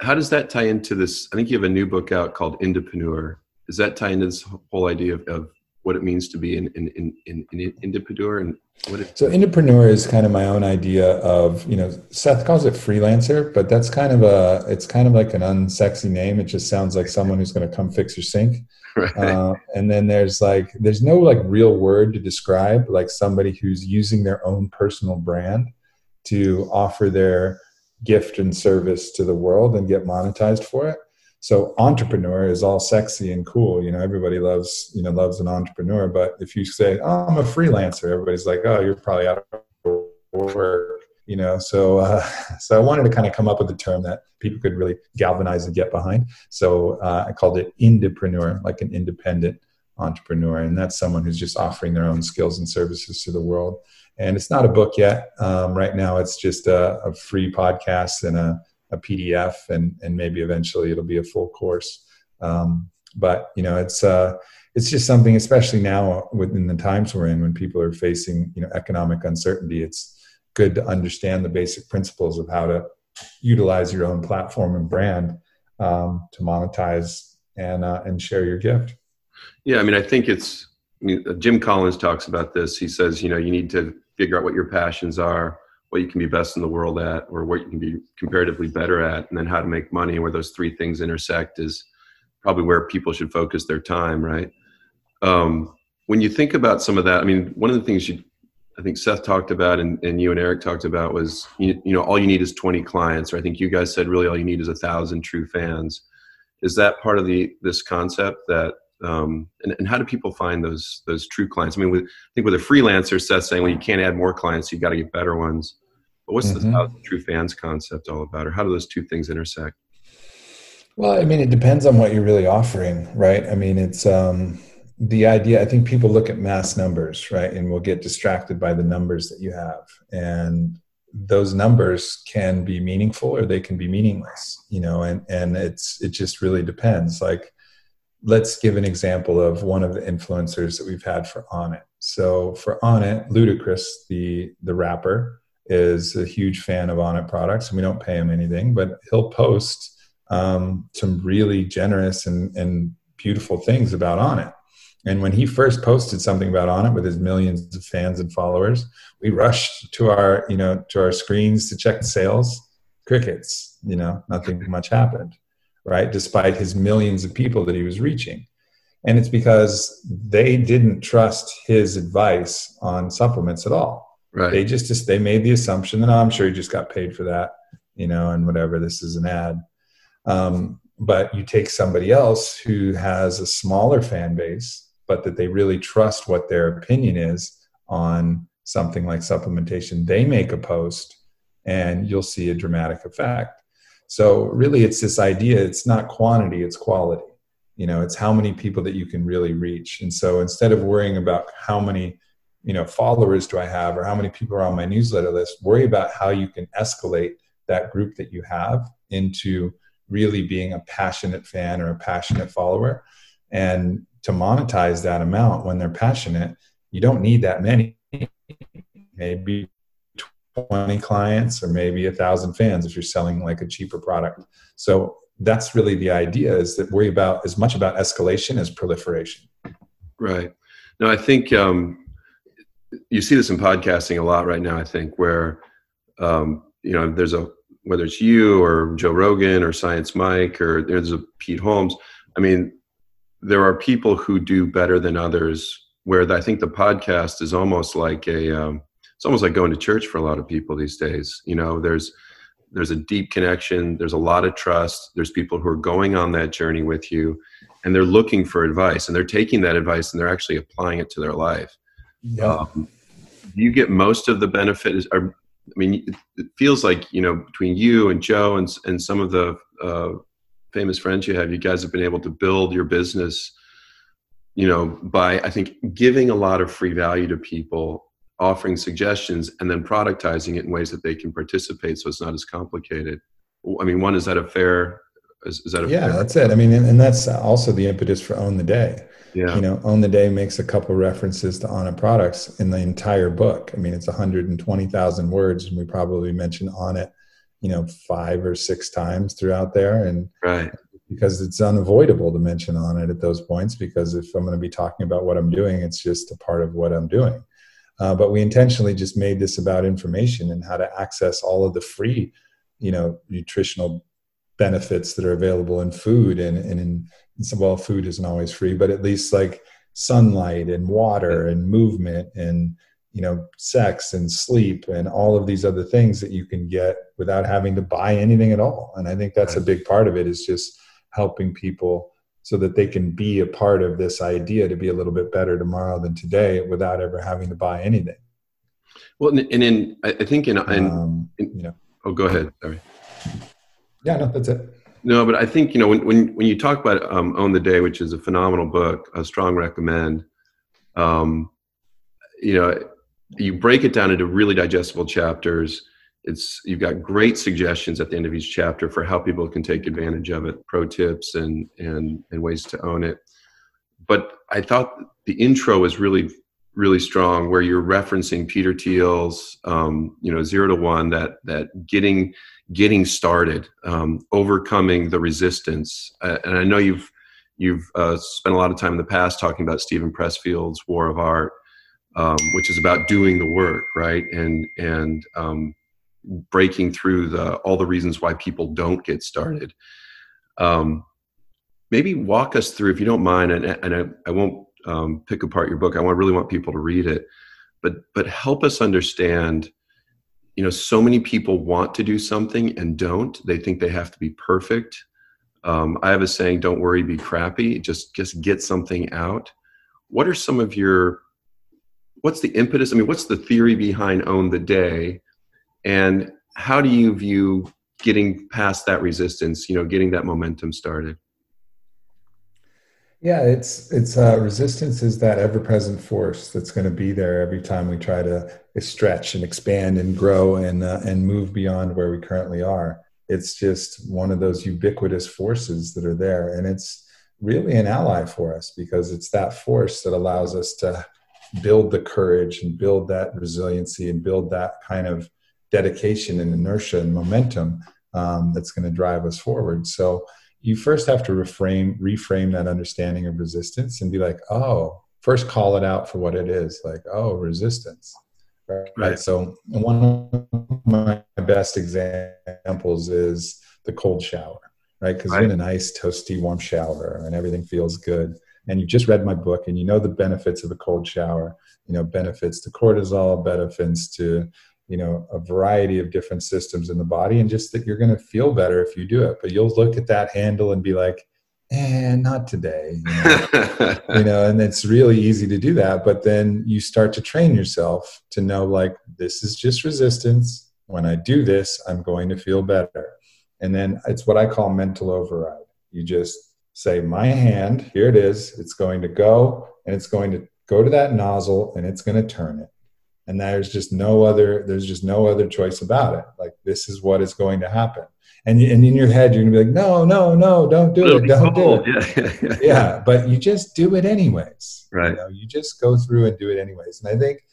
how does that tie into this i think you have a new book out called Indepreneur. does that tie into this whole idea of, of what it means to be an, an, an, an, an Indepreneur and what it, so Indepreneur is kind of my own idea of you know Seth calls it freelancer, but that's kind of a it's kind of like an unsexy name. It just sounds like someone who's going to come fix your sink. [laughs] Right. Uh, and then there's like there's no like real word to describe like somebody who's using their own personal brand to offer their gift and service to the world and get monetized for it. So entrepreneur is all sexy and cool. You know everybody loves you know loves an entrepreneur. But if you say oh i'm a freelancer everybody's like oh you're probably out of work you know? So uh, [laughs] so i wanted to kind of come up with a term that people could really galvanize and get behind. So uh, i called it indepreneur like an independent entrepreneur. And that's someone who's just offering their own skills and services to the world and it's not a book yet um, right now it's just a, a free podcast and a a PDF, and and maybe eventually it'll be a full course. Um, but you know, it's uh, it's just something, especially now within the times we're in, when people are facing you know economic uncertainty. It's good to understand the basic principles of how to utilize your own platform and brand um, to monetize and uh, and share your gift. Yeah, I mean, I think it's. Mean, Jim Collins talks about this. He says, you know, you need to figure out what your passions are what you can be best in the world at or what you can be comparatively better at and then how to make money where those three things intersect is probably where people should focus their time right? Um, when you think about some of that i mean one of the things you i think seth talked about and, and you and eric talked about was you, you know all you need is 20 clients or i think you guys said really all you need is a thousand true fans. Is that part of the this concept that um, and, and how do people find those those true clients? I mean, with, I think with a freelancer, Seth saying, well, you can't add more clients, you got to get better ones. But what's mm-hmm. the true fans concept all about, or how do those two things intersect? Well, I mean, it depends on what you're really offering, right? I mean, it's um, the idea. I think people look at mass numbers, right, and will get distracted by the numbers that you have, and those numbers can be meaningful or they can be meaningless, you know, and and it's it just really depends. Like, let's give an example of one of the influencers that we've had for Onnit. So for Onnit, Ludacris, the the rapper, is a huge fan of Onnit products, and we don't pay him anything, but he'll post um, some really generous and, and beautiful things about Onnit. And when he first posted something about Onnit with his millions of fans and followers, we rushed to our, you know, to our screens to check the sales. Crickets, you know, nothing much happened, right? Despite his millions of people that he was reaching. And it's because they didn't trust his advice on supplements at all. Right. They just, just they made the assumption that oh, I'm sure he just got paid for that, you know, and whatever. This is an ad. Um, but you take somebody else who has a smaller fan base, but that they really trust what their opinion is on something like supplementation. They make a post and you'll see a dramatic effect. So, really, it's this idea it's not quantity, it's quality. You know, it's how many people that you can really reach. And so, instead of worrying about how many you know followers do i have or how many people are on my newsletter list worry about how you can escalate that group that you have into really being a passionate fan or a passionate follower. And to monetize that amount when they're passionate, you don't need that many. Maybe 20 clients or maybe a thousand fans if you're selling like a cheaper product. So that's really the idea is that worry about as much about escalation as proliferation. Right. No, I think um, you see this in podcasting a lot right now, I think, where, um, you know, there's a whether it's you or Joe Rogan or Science Mike or there's a Pete Holmes. I mean, there are people who do better than others. Where I think the podcast is almost like a, um, it's almost like going to church for a lot of people these days. You know, there's there's a deep connection. There's a lot of trust. There's people who are going on that journey with you, and they're looking for advice, and they're taking that advice and they're actually applying it to their life. Yeah. Um, you get most of the benefit is, are I mean, it feels like you know between you and Joe and and some of the uh, famous friends you have, you guys have been able to build your business. You know, by I think giving a lot of free value to people, offering suggestions, and then productizing it in ways that they can participate, so it's not as complicated. I mean, one is that a fair? Is, is that a yeah? Fair? That's it. I mean, and, and that's also the impetus for own the day yeah. you know own the day makes a couple references to Onnit products in the entire book i mean it's 120000 words and we probably mention Onnit you know five or six times throughout there and right because it's unavoidable to mention Onnit at those points because if i'm going to be talking about what i'm doing it's just a part of what i'm doing uh, but we intentionally just made this about information and how to access all of the free you know nutritional benefits that are available in food and, and in well food isn't always free but at least like sunlight and water and movement and you know sex and sleep and all of these other things that you can get without having to buy anything at all. And i think that's a big part of it is just helping people so that they can be a part of this idea to be a little bit better tomorrow than today without ever having to buy anything well and in i think in, in, um, in you know oh go ahead sorry yeah no that's it no, but I think you know when when when you talk about um, Own the Day, which is a phenomenal book, a strong recommend. Um, you know, you break it down into really digestible chapters. It's you've got great suggestions at the end of each chapter for how people can take advantage of it, pro tips and and and ways to own it. But I thought the intro was really really strong, where you're referencing Peter Thiel's um, you know zero to one that that getting getting started, um, overcoming the resistance. Uh, and I know you've you've uh, spent a lot of time in the past talking about Steven Pressfield's War of Art, um, which is about doing the work, right, and and um, breaking through the all the reasons why people don't get started. Um, maybe walk us through, if you don't mind, and, and I, I won't um, pick apart your book. I want really want people to read it, but but help us understand you know so many people want to do something and don't. They think they have to be perfect. Um, i have a saying don't worry be crappy. Just just get something out. What are some of your what's the impetus? I mean what's the theory behind own the day and how do you view getting past that resistance you know getting that momentum started? Yeah it's it's uh, resistance is that ever-present force that's going to be there every time we try to stretch and expand and grow and uh, and move beyond where we currently are. It's just one of those ubiquitous forces that are there and it's really an ally for us because it's that force that allows us to build the courage and build that resiliency and build that kind of dedication and inertia and momentum um, that's going to drive us forward. So you first have to reframe reframe that understanding of resistance and be like, oh, first call it out for what it is, like, oh, resistance. Right. right. So one of my best examples is the cold shower, right? Because right. you're in a nice, toasty, warm shower and everything feels good and you just read my book and you know the benefits of a cold shower you know benefits to cortisol benefits to you know a variety of different systems in the body and just that you're going to feel better if you do it. But you'll look at that handle and be like eh, not today you know? [laughs] you know and it's really easy to do that but then you start to train yourself to know like this is just resistance. When i do this i'm going to feel better. And then it's what i call mental override. You just say my hand here it is. It's going to go and it's going to go to that nozzle and it's going to turn it and there's just no other there's just no other choice about it. Like this is what is going to happen. And, and in your head you're going to be like no no no don't do it don't do it. yeah. [laughs] yeah but you just do it anyways. Right. you, know, you just go through and do it anyways. And i think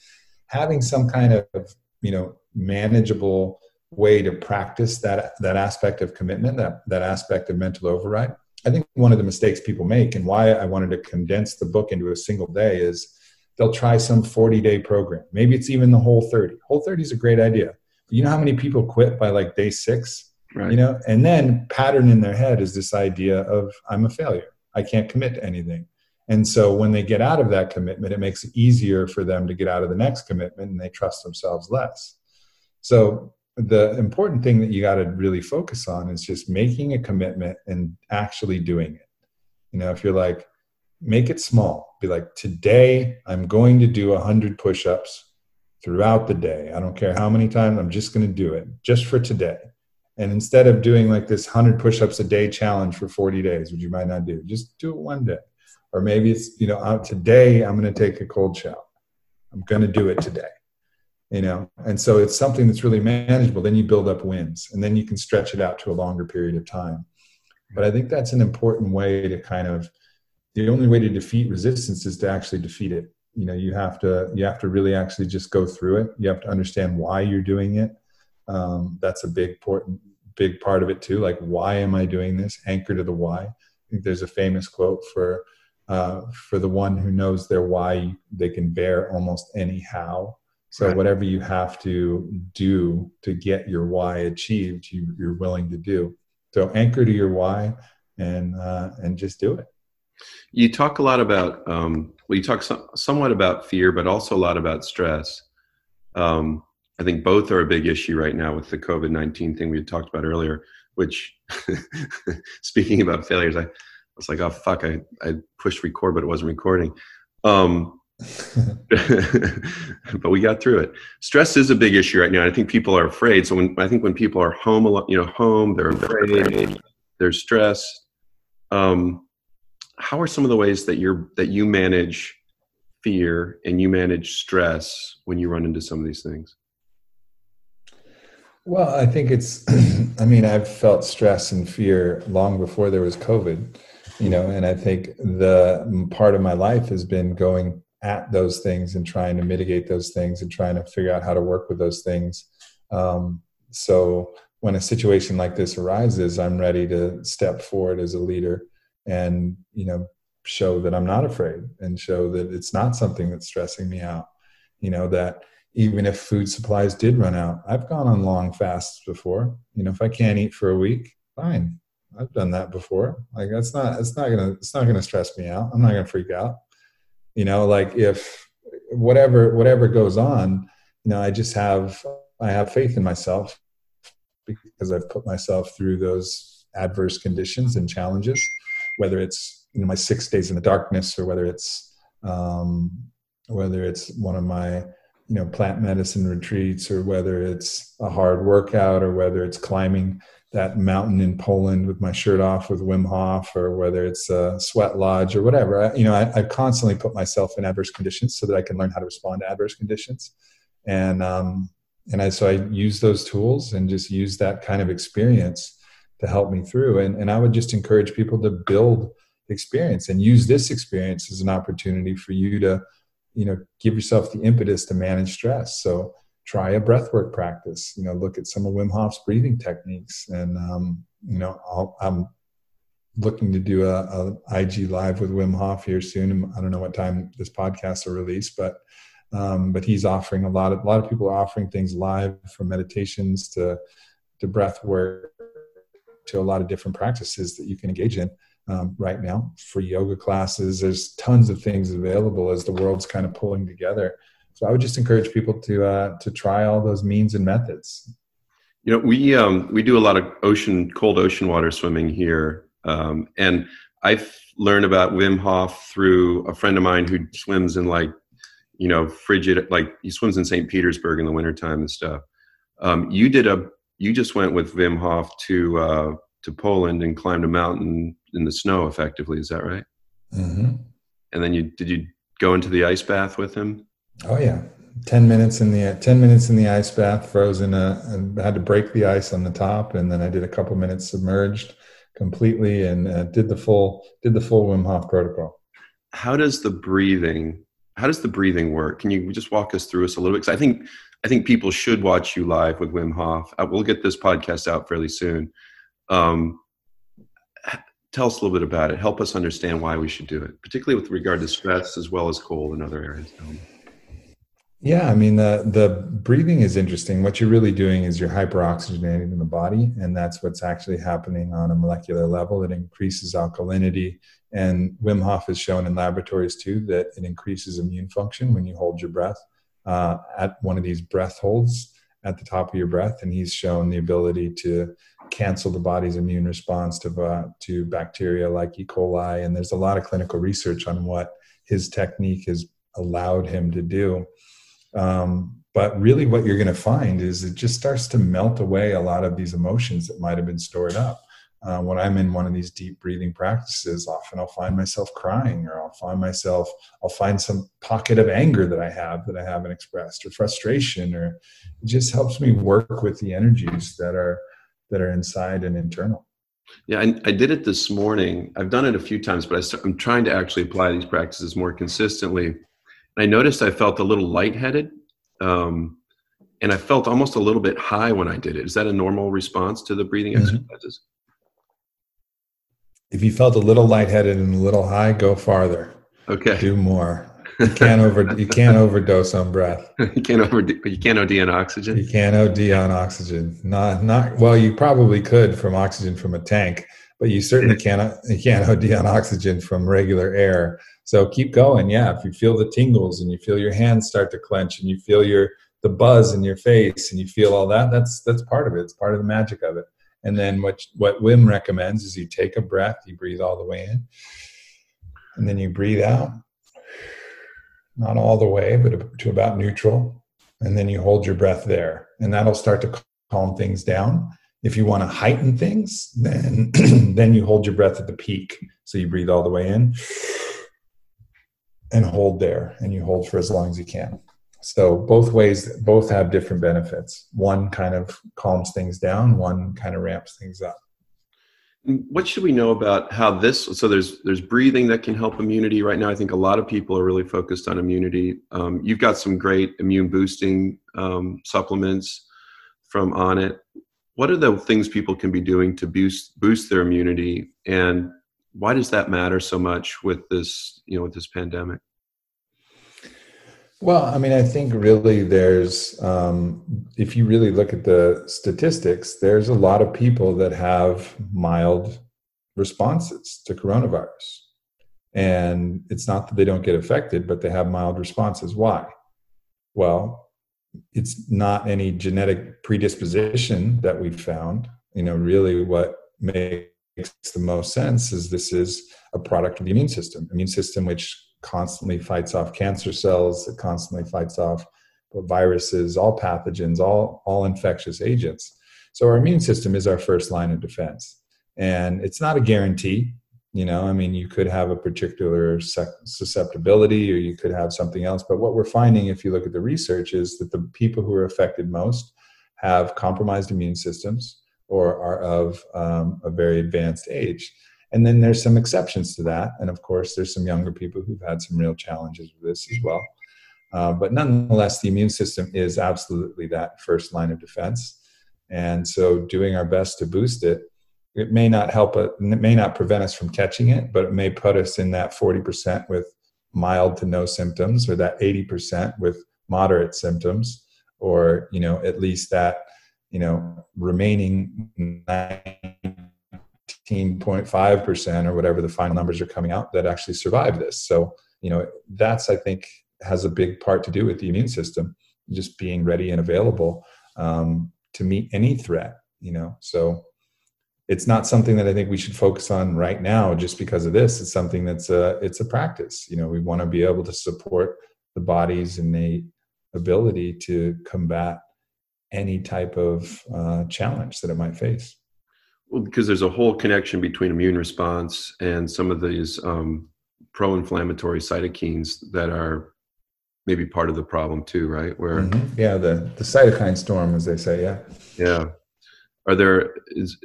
having some kind of you know manageable way to practice that that aspect of commitment that that aspect of mental override I think one of the mistakes people make and why I wanted to condense the book into a single day is they'll try some 40 day program. Maybe it's even the whole 30. Whole 30 is a great idea. But you know how many people quit by like day six? Right. You know, and then pattern in their head is this idea of I'm a failure. I can't commit to anything. And so when they get out of that commitment, it makes it easier for them to get out of the next commitment and they trust themselves less. So the important thing that you got to really focus on is just making a commitment and actually doing it. You know, if you're like, make it small, be like, today I'm going to do 100 push ups throughout the day. I don't care how many times, I'm just going to do it just for today. And instead of doing like this 100 push ups a day challenge for 40 days, which you might not do, just do it one day. Or maybe it's, you know, uh, today I'm going to take a cold shower. I'm going to do it today you know and so it's something that's really manageable then you build up wins and then you can stretch it out to a longer period of time but i think that's an important way to kind of the only way to defeat resistance is to actually defeat it. You know you have to you have to really actually just go through it. You have to understand why you're doing it. Um, that's a big important big part of it too. Like why am i doing this? Anchor to the why. I think there's a famous quote for uh, for the one who knows their why they can bear almost any how. So right. whatever you have to do to get your why achieved, you, are willing to do. So anchor to your why, and uh, and just do it. You talk a lot about um, well, you talk so, somewhat about fear, but also a lot about stress. Um, I think both are a big issue right now with the COVID nineteen thing we had talked about earlier. Which, [laughs] speaking about failures, I was like, oh fuck, I I pushed record, but it wasn't recording. Um, [laughs] but we got through it. Stress is a big issue right now. I think people are afraid. So when I think when people are home, you know, home, they're afraid, they're stressed. Um, how are some of the ways that you're that you manage fear and you manage stress when you run into some of these things? Well, I think it's. [clears throat] I mean, I've felt stress and fear long before there was COVID you know and i think the part of my life has been going at those things and trying to mitigate those things and trying to figure out how to work with those things. Um, so when a situation like this arises, I'm ready to step forward as a leader and you know show that I'm not afraid and show that it's not something that's stressing me out. You know that even if food supplies did run out, I've gone on long fasts before. You know, if I can't eat for a week, fine. I've done that before. Like that's not it's not gonna it's not gonna stress me out. I'm not gonna freak out you know like if whatever whatever goes on you know i just have i have faith in myself because i've put myself through those adverse conditions and challenges whether it's you know my six days in the darkness or whether it's um, whether it's one of my you know plant medicine retreats or whether it's a hard workout or whether it's climbing that mountain in Poland with my shirt off with Wim Hof, or whether it's a sweat lodge or whatever. I, you know, I, I, constantly put myself in adverse conditions so that I can learn how to respond to adverse conditions, and um, and I so I use those tools and just use that kind of experience to help me through. And and I would just encourage people to build experience and use this experience as an opportunity for you to, you know, give yourself the impetus to manage stress. So try a breathwork practice. You know, look at some of Wim Hof's breathing techniques, and um, you know, i am looking to do a, a, IG live with Wim Hof here soon. I don't know what time this podcast will release, but um, but he's offering a lot of a lot of people are offering things live from meditations to to breath work to a lot of different practices that you can engage in um, right now. Free yoga classes. There's tons of things available as the world's kind of pulling together so I would just encourage people to uh, to try all those means and methods. You know, we um, we do a lot of ocean, cold ocean water swimming here, um, and I've learned about Wim Hof through a friend of mine who swims in like, you know, frigid, like he swims in St. Petersburg in the wintertime and stuff. Um, you did a, you just went with Wim Hof to uh, to Poland and climbed a mountain in the snow, effectively. Is that right? Mm-hmm. And then you did you go into the ice bath with him? Oh yeah, ten minutes in the ten minutes in the ice bath, frozen. Uh, and had to break the ice on the top, and then I did a couple minutes submerged completely, and uh, did the full did the full Wim Hof protocol. How does the breathing? How does the breathing work? Can you just walk us through us a little bit? Because I think I think people should watch you live with Wim Hof. Uh, we'll get this podcast out fairly soon. Um, tell us a little bit about it. Help us understand why we should do it, particularly with regard to stress as well as cold and other areas. Yeah, I mean the the breathing is interesting. What you're really doing is you're hyperoxygenating the body, and that's what's actually happening on a molecular level. It increases alkalinity, and Wim Hof has shown in laboratories too that it increases immune function when you hold your breath uh, at one of these breath holds at the top of your breath, and he's shown the ability to cancel the body's immune response to uh, to bacteria like E. coli. And there's a lot of clinical research on what his technique has allowed him to do. Um, but really, what you're going to find is it just starts to melt away a lot of these emotions that might have been stored up. Uh, when I'm in one of these deep breathing practices, often I'll find myself crying, or I'll find myself, I'll find some pocket of anger that I have that I haven't expressed, or frustration, or it just helps me work with the energies that are that are inside and internal. Yeah, I, I did it this morning. I've done it a few times, but I, I'm trying to actually apply these practices more consistently. I noticed I felt a little lightheaded. Um, and I felt almost a little bit high when I did it. Is that a normal response to the breathing mm-hmm. exercises? If you felt a little lightheaded and a little high, go farther. Okay. Do more. You can't over you can't overdose on breath. [laughs] you can't over you can't OD on oxygen. You can't OD on oxygen. Not not well. You probably could from oxygen from a tank, but you certainly can't you can't OD on oxygen from regular air. So keep going. Yeah, if you feel the tingles and you feel your hands start to clench and you feel your the buzz in your face and you feel all that, that's that's part of it. It's part of the magic of it. And then what what Wim recommends is you take a breath, you breathe all the way in, and then you breathe out. Not all the way, but to about neutral. And then you hold your breath there. And that'll start to calm things down if you want to heighten things, then [clears throat] then you hold your breath at the peak. So you breathe all the way in and hold there, and you hold for as long as you can. So both ways, both have different benefits. One kind of calms things down. One kind of ramps things up. What should we know about how this? So there's there's breathing that can help immunity right now. I think a lot of people are really focused on immunity. Um, you've got some great immune boosting um, supplements from Onnit what are the things people can be doing to boost boost their immunity and why does that matter so much with this you know with this pandemic well i mean i think really there's um, if you really look at the statistics there's a lot of people that have mild responses to coronavirus. And it's not that they don't get affected but they have mild responses. Why? Well it's not any genetic predisposition that we've found. You know, really what makes the most sense is this is a product of the immune system, immune system which constantly fights off cancer cells, it constantly fights off viruses, all pathogens, all all infectious agents. So our immune system is our first line of defense. And it's not a guarantee. You know, I mean, you could have a particular susceptibility or you could have something else. But what we're finding, if you look at the research, is that the people who are affected most have compromised immune systems or are of um, a very advanced age. And then there's some exceptions to that. And of course, there's some younger people who've had some real challenges with this as well. Uh, but nonetheless, the immune system is absolutely that first line of defense. And so, doing our best to boost it, it may not help it, it may not prevent us from catching it, but it may put us in that 40% with mild to no symptoms, or that 80% with moderate symptoms, or you know, at least that you know remaining 19.5% or whatever the final numbers are coming out that actually survive this. So, you know, that's I think has a big part to do with the immune system just being ready and available um, to meet any threat you know? So it's not something that i think we should focus on right now just because of this. It's something that's a it's a practice. You know we want to be able to support the body's innate ability to combat any type of uh, challenge that it might face well because there's a whole connection between immune response and some of these um, pro-inflammatory cytokines that are maybe part of the problem too, right? Where mm-hmm. yeah, the the cytokine storm, as they say, yeah, yeah. Are there is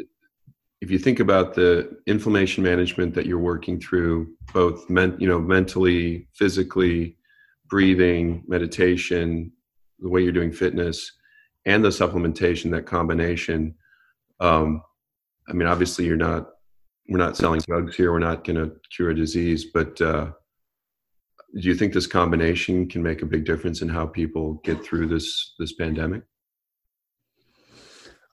if you think about the inflammation management that you're working through, both men, you know, mentally, physically, breathing, meditation, the way you're doing fitness, and the supplementation, that combination. Um, I mean, obviously, you're not we're not selling drugs here. We're not going to cure a disease, but uh, do you think this combination can make a big difference in how people get through this this pandemic?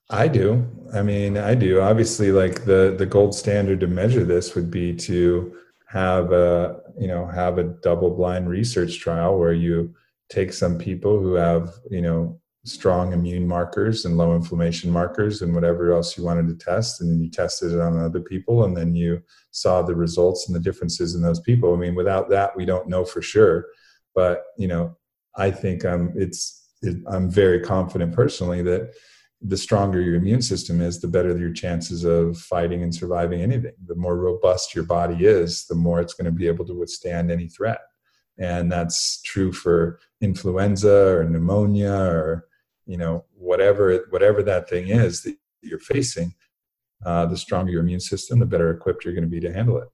I do. I mean i do. Obviously like the the gold standard to measure this would be to have a you know have a double blind research trial where you take some people who have you know strong immune markers and low inflammation markers and whatever else you wanted to test and then you tested it on other people and then you saw the results and the differences in those people. I mean without that we don't know for sure. But you know i think i'm it's it, i'm very confident personally that the stronger your immune system is the better your chances of fighting and surviving anything. The more robust your body is the more it's going to be able to withstand any threat. And that's true for influenza or pneumonia or you know whatever whatever that thing is that you're facing uh, the stronger your immune system the better equipped you're going to be to handle it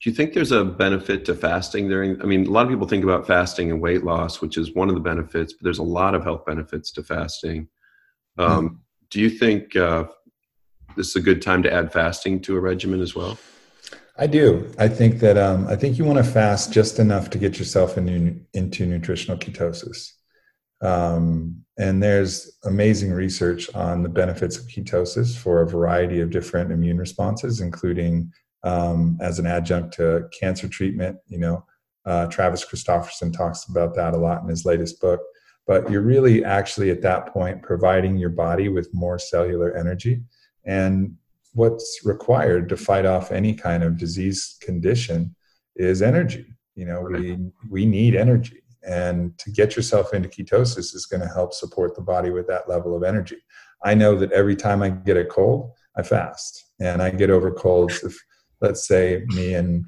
do you think there's a benefit to fasting during i mean a lot of people think about fasting and weight loss which is one of the benefits but there's a lot of health benefits to fasting um, mm do you think uh, this is a good time to add fasting to a regimen as well I do. I think that um, I think you want to fast just enough to get yourself into, into nutritional ketosis. Um, and there's amazing research on the benefits of ketosis for a variety of different immune responses, including um, as an adjunct to cancer treatment. You know, uh, Travis Christofferson talks about that a lot in his latest book. But you're really actually at that point providing your body with more cellular energy. And what's required to fight off any kind of disease condition is energy. You know, we we need energy and to get yourself into ketosis is going to help support the body with that level of energy. I know that every time I get a cold, I fast and I get over colds. If, let's say, me and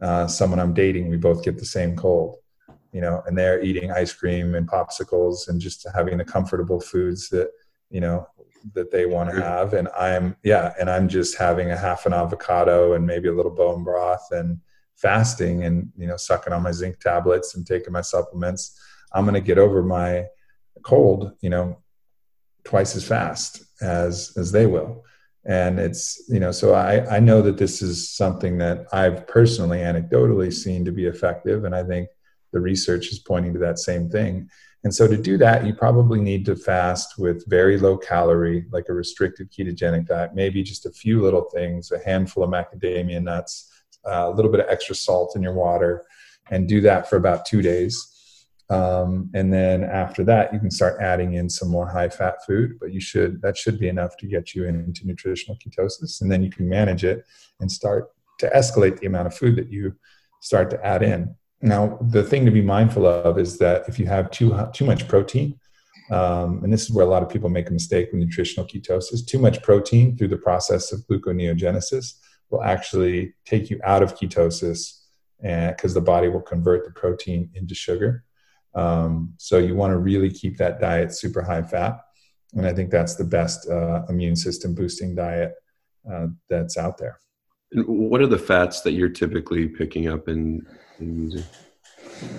uh, someone I'm dating, we both get the same cold, you know, and they're eating ice cream and popsicles and just having the comfortable foods that, you know, that they want to have. And I'm, yeah, and I'm just having a half an avocado and maybe a little bone broth and, fasting and you know sucking on my zinc tablets and taking my supplements i'm going to get over my cold you know twice as fast as as they will. And it's you know so i i know that this is something that i've personally anecdotally seen to be effective and i think the research is pointing to that same thing. And so to do that you probably need to fast with very low calorie like a restricted ketogenic diet maybe just a few little things a handful of macadamia nuts a little bit of extra salt in your water and do that for about two days. Um, and then after that, you can start adding in some more high fat food, but you should, that should be enough to get you into nutritional ketosis. And then you can manage it and start to escalate the amount of food that you start to add in. Now, the thing to be mindful of is that if you have too, too much protein Um, and this is where a lot of people make a mistake with nutritional ketosis. Too much protein through the process of gluconeogenesis will actually take you out of ketosis because the body will convert the protein into sugar. Um, so you want to really keep that diet super high fat. And I think that's the best uh, immune system boosting diet uh, that's out there. And what are the fats that you're typically picking up and, using?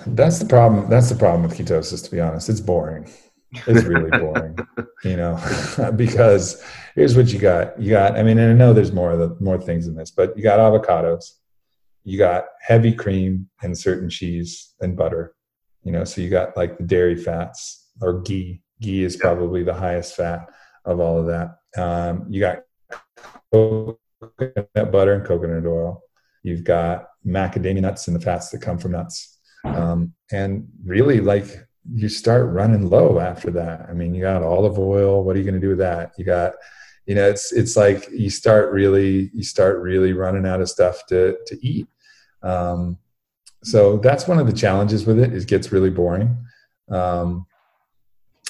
That's the problem. That's the problem with ketosis. To be honest, it's boring. It's really boring, you know, [laughs] because here's what you got. You got. I mean, and I know there's more of the more things in this, but you got avocados, you got heavy cream and certain cheese and butter. You know, so you got like the dairy fats or ghee. Ghee is probably the highest fat of all of that. Um, you got coconut butter and coconut oil. You've got macadamia nuts and the fats that come from nuts. Um, and really, like you start running low after that. I mean, you got olive oil. What are you going to do with that? You got, you know, it's it's like you start really you start really running out of stuff to to eat. Um, so that's one of the challenges with it. It gets really boring. Um,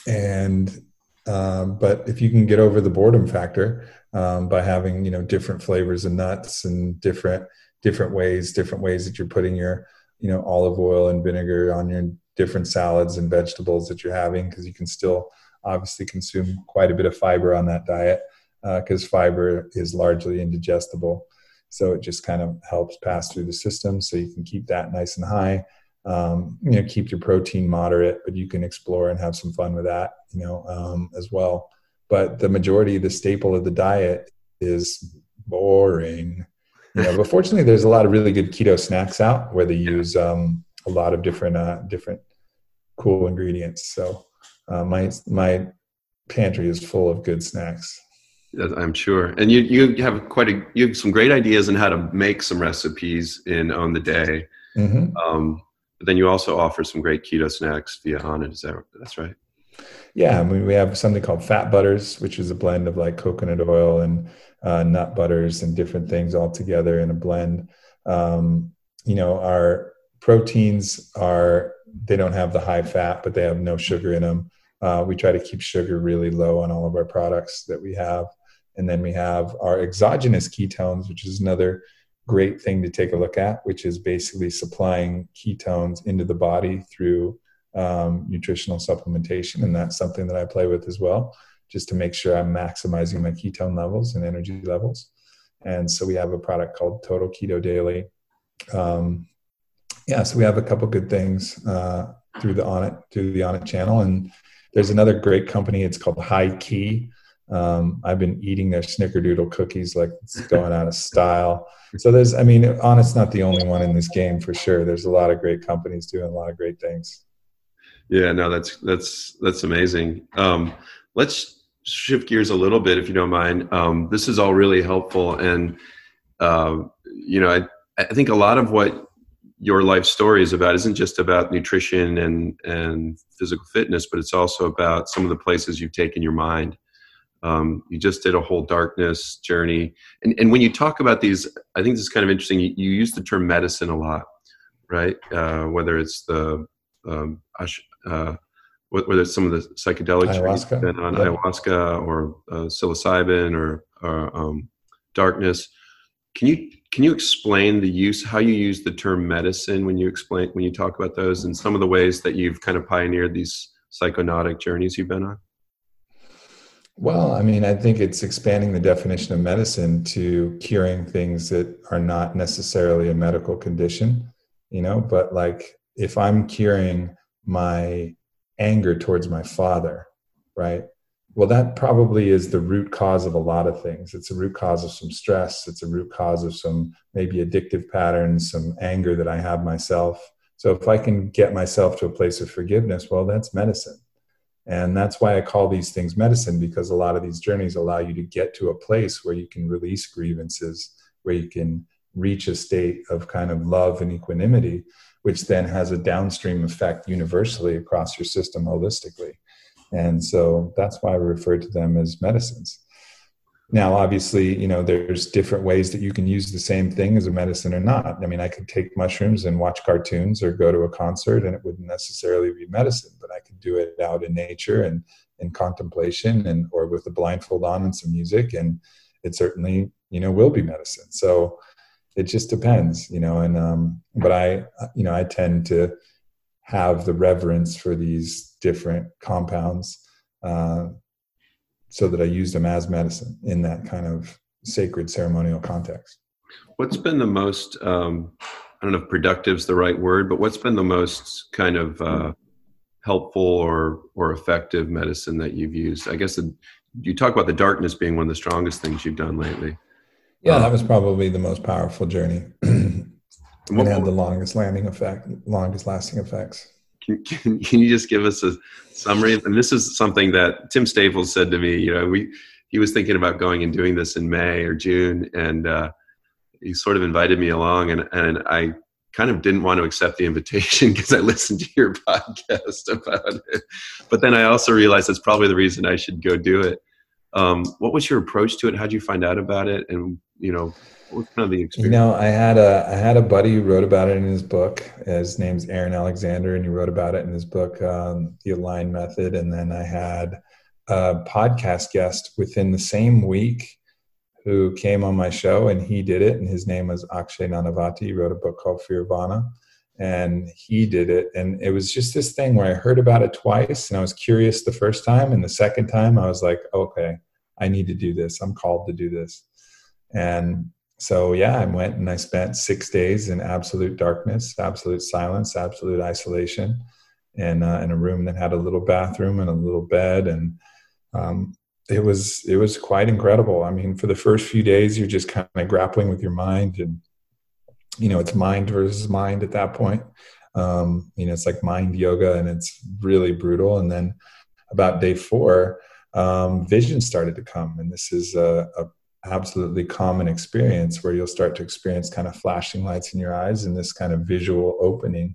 and um, but if you can get over the boredom factor um, by having you know different flavors of nuts and different different ways different ways that you're putting your you know olive oil and vinegar on your different salads and vegetables that you're having because you can still obviously consume quite a bit of fiber on that diet because uh, fiber is largely indigestible. So it just kind of helps pass through the system so you can keep that nice and high. Um, you know keep your protein moderate but you can explore and have some fun with that you know um, as well. But the majority of the staple of the diet is boring. You know but fortunately there's a lot of really good keto snacks out where they use um, a lot of different uh, different cool ingredients so uh, my my pantry is full of good snacks I'm sure. And you you have quite a you have some great ideas on how to make some recipes in Own the Day. Mm-hmm. Um, but then you also offer some great keto snacks via Onnit. Is that that's right? Yeah, I mean we have something called fat butters, which is a blend of like coconut oil and uh, nut butters and different things all together in a blend. Um, you know, our proteins are they don't have the high fat, but they have no sugar in them. Uh, we try to keep sugar really low on all of our products that we have. And then we have our exogenous ketones, which is another great thing to take a look at, which is basically supplying ketones into the body through um, nutritional supplementation. And that's something that I play with as well, just to make sure I'm maximizing my ketone levels and energy levels. And so we have a product called Total Keto Daily. Um, yeah, so we have a couple good things uh, through the Onnit through the Onnit channel, and there's another great company. It's called HighKey. Um, I've been eating their snickerdoodle cookies like it's going out of style. So there's, I mean, Onnit's not the only one in this game for sure. There's a lot of great companies doing a lot of great things. Yeah, no, that's that's that's amazing. Um, let's shift gears a little bit, if you don't mind. Um, this is all really helpful, and uh, you know, I, I think a lot of what your life story is about isn't just about nutrition and and physical fitness, but it's also about some of the places you've taken your mind um, you just did a whole darkness journey. And, and when you talk about these, I think this is kind of interesting. You, you use the term medicine a lot, right? Uh, whether it's the, um, uh, whether it's some of the psychedelic ayahuasca. on yeah. ayahuasca or uh, psilocybin or, or um, darkness. Can you can you explain the use how you use the term medicine when you explain when you talk about those and some of the ways that you've kind of pioneered these psychonautic journeys you've been on? Well, I mean, I think it's expanding the definition of medicine to curing things that are not necessarily a medical condition, you know, but like if I'm curing my anger towards my father, right? Well, that probably is the root cause of a lot of things. It's a root cause of some stress, it's a root cause of some maybe addictive patterns, some anger that I have myself. So if I can get myself to a place of forgiveness, well, that's medicine and that's why I call these things medicine because a lot of these journeys allow you to get to a place where you can release grievances, where you can reach a state of kind of love and equanimity, which then has a downstream effect universally across your system holistically. And so that's why I refer to them as medicines. Now, obviously, you know, there's different ways that you can use the same thing as a medicine or not. I mean, I could take mushrooms and watch cartoons or go to a concert and it wouldn't necessarily be medicine, but I I could do it out in nature and in contemplation and or with a blindfold on and some music and it certainly you know will be medicine so it just depends you know and um but i you know i tend to have the reverence for these different compounds uh, so that i use them as medicine in that kind of sacred ceremonial context. What's been the most um i don't know if productive is the right word but what's been the most kind of uh helpful or or effective medicine that you've used? I guess the, you talk about the darkness being one of the strongest things you've done lately. Yeah um, that was probably the most powerful journey [clears throat] and had the longest landing effect longest lasting effects can, can, can you just give us a summary and this is something that tim staples said to me you know we he was thinking about going and doing this in may or june and uh, he sort of invited me along and, and i kind of didn't want to accept the invitation [laughs] because I listened to your podcast about it. But then I also realized that's probably the reason I should go do it. Um, what was your approach to it? How did you find out about it? And you know, kind of the experience? You know, I had a I had a buddy who wrote about it in his book. His name's Aaron Alexander, and he wrote about it in his book, um, The Align Method. And then I had a podcast guest within the same week who came on my show and he did it. And his name was Akshay Nanavati. He wrote a book called Fearvana and he did it. And it was just this thing where I heard about it twice and I was curious the first time. And the second time I was like, okay, I need to do this. I'm called to do this. And so, yeah, I went and I spent six days in absolute darkness, absolute silence, absolute isolation in, uh, in a room that had a little bathroom and a little bed. And um, it was it was quite incredible. I mean, for the first few days, you're just kind of grappling with your mind, and you know, it's mind versus mind at that point. Um, you know, it's like mind yoga, and it's really brutal. And then about day four, um, vision started to come, and this is a, a absolutely common experience where you'll start to experience kind of flashing lights in your eyes and this kind of visual opening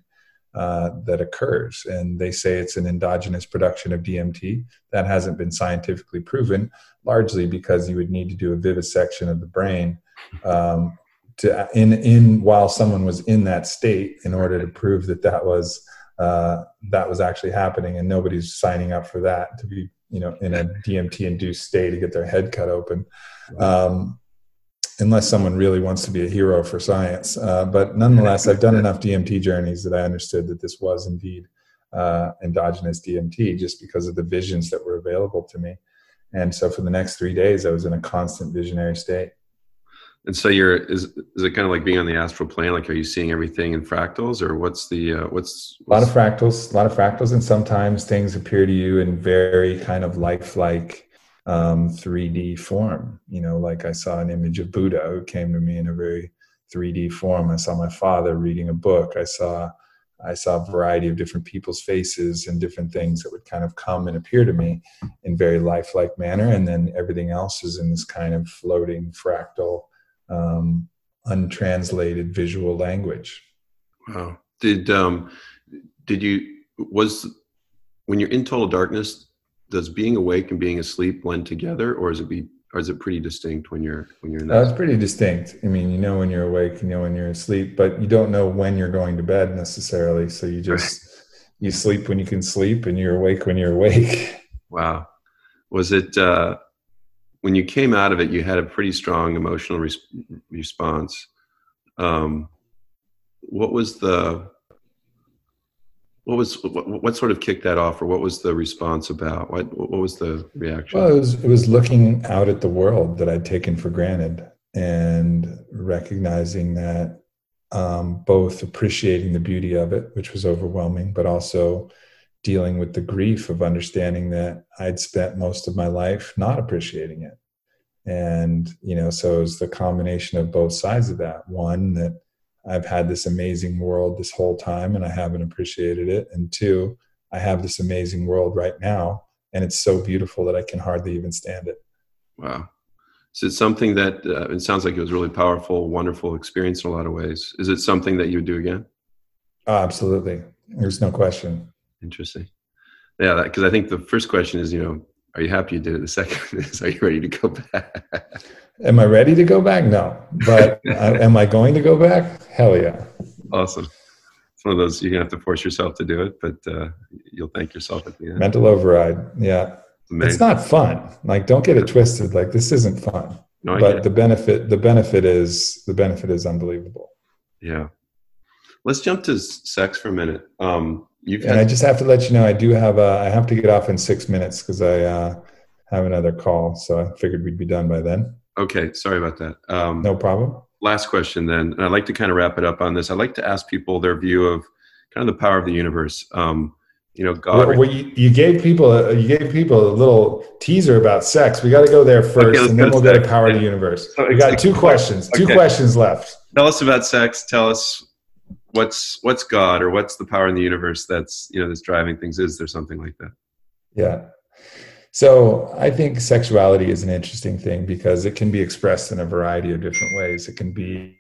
uh, that occurs. And they say it's an endogenous production of DMT. That hasn't been scientifically proven, largely because you would need to do a vivisection of the brain um, to in in while someone was in that state in order to prove that that was uh, that was actually happening. And nobody's signing up for that to be you know in a DMT induced state to get their head cut open. Um, unless someone really wants to be a hero for science. Uh, but nonetheless, I've done enough DMT journeys that I understood that this was indeed uh, endogenous DMT just because of the visions that were available to me. And so for the next three days, I was in a constant visionary state. And so you're is is it kind of like being on the astral plane? Like, are you seeing everything in fractals, or what's the uh, what's, what's a lot of fractals, a lot of fractals, and sometimes things appear to you in very kind of lifelike um, 3D form. You know, like I saw an image of Buddha who came to me in a very 3D form. I saw my father reading a book. I saw I saw a variety of different people's faces and different things that would kind of come and appear to me in very lifelike manner. And then everything else is in this kind of floating fractal, um, untranslated visual language. Wow. Did um, did you was when you're in total darkness? does being awake and being asleep blend together or is it be or is it pretty distinct when you're when you're in that? Uh, it's pretty distinct. I mean, you know when you're awake, you know when you're asleep, but you don't know when you're going to bed necessarily. So you just you sleep when you can sleep, and you're awake when you're awake. [laughs] Wow, was it uh, when you came out of it? You had a pretty strong emotional res- response. Um, what was the what was what, what, sort of kicked that off or what was the response about what what was the reaction well it was it was looking out at the world that i'd taken for granted and recognizing that um, both appreciating the beauty of it which was overwhelming but also dealing with the grief of understanding that i'd spent most of my life not appreciating it and you know so it was the combination of both sides of that one that I've had this amazing world this whole time and I haven't appreciated it. And two, I have this amazing world right now and it's so beautiful that I can hardly even stand it. Wow. So it's something that uh, it sounds like it was really powerful, wonderful experience in a lot of ways. Is it something that you would do again? Oh, absolutely. There's no question. Interesting. Yeah, because I think the first question is, you know, are you happy you did it? The second [laughs] is, are you ready to go back? Am I ready to go back? No. But [laughs] am I going to go back? Hell yeah. Awesome. It's one of those you're gonna have to force yourself to do it, but uh, you'll thank yourself at the end. Mental override. Yeah. Amazing. It's not fun. Like, don't get it twisted. Like, this isn't fun. No, but the benefit, the benefit is the benefit is unbelievable. Yeah. Let's jump to sex for a minute. Um, you've and I just have to let you know I do have a I have to get off in six minutes because I uh, have another call. So I figured we'd be done by then. Okay, sorry about that. Um, no problem. Last question then, and I'd like to kind of wrap it up on this. I'd like to ask people their view of kind of the power of the universe. Um, you know, God. Well, well you, you, gave people a, you gave people a little teaser about sex. We got to go there first, okay, and then we'll get a power of the universe. So we got two questions. Okay. Two questions left. Tell us about sex. Tell us what's what's God or what's the power in the universe that's you know that's driving things. Is there something like that? Yeah. So I think sexuality is an interesting thing because it can be expressed in a variety of different ways. It can be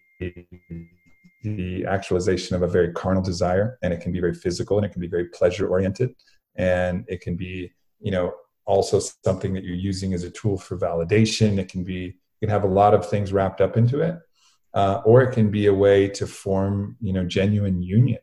the actualization of a very carnal desire and it can be very physical and it can be very pleasure oriented and it can be you know also something that you're using as a tool for validation it can be you can have a lot of things wrapped up into it uh, or it can be a way to form you know genuine union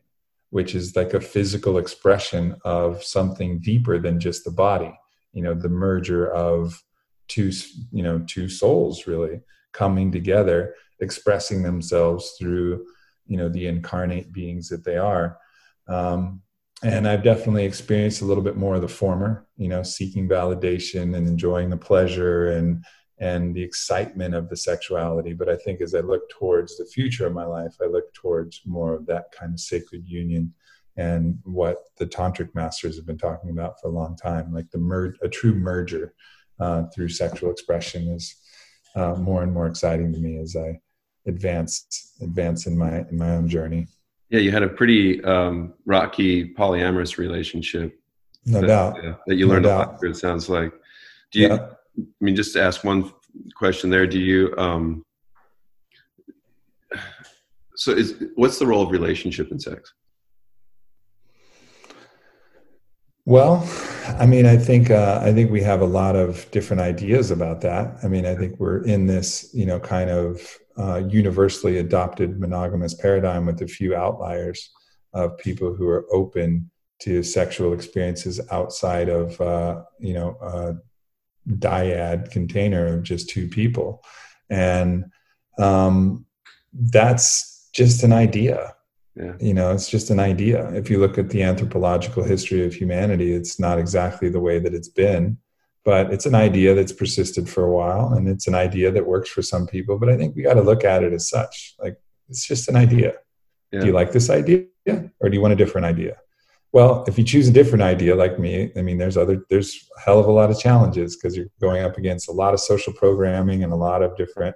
which is like a physical expression of something deeper than just the body. You know the merger of two you know two souls really coming together expressing themselves through you know the incarnate beings that they are. Um, and i've definitely experienced a little bit more of the former you know seeking validation and enjoying the pleasure and and the excitement of the sexuality but i think as i look towards the future of my life i look towards more of that kind of sacred union and what the tantric masters have been talking about for a long time like the mer- a true merger uh, through sexual expression is uh, more and more exciting to me as i advance advance in my in my own journey. Yeah, you had a pretty um, rocky polyamorous relationship. No that, doubt. Uh, that you learned no a lot. It sounds like. Do you? Yeah. I mean, just to ask one question there. Do you? Um, so, is what's the role of relationship in sex? Well, I mean, I think uh, I think we have a lot of different ideas about that. I mean, I think we're in this, you know, kind of uh, universally adopted monogamous paradigm with a few outliers of people who are open to sexual experiences outside of uh, you know a dyad container of just two people. And um, that's just an idea. Yeah. you know it's just an idea. If you look at the anthropological history of humanity it's not exactly the way that it's been but it's an idea that's persisted for a while and it's an idea that works for some people but i think we got to look at it as such. Like it's just an idea. Yeah. do you like this idea or do you want a different idea well if you choose a different idea like me i mean there's other there's a hell of a lot of challenges because you're going up against a lot of social programming and a lot of different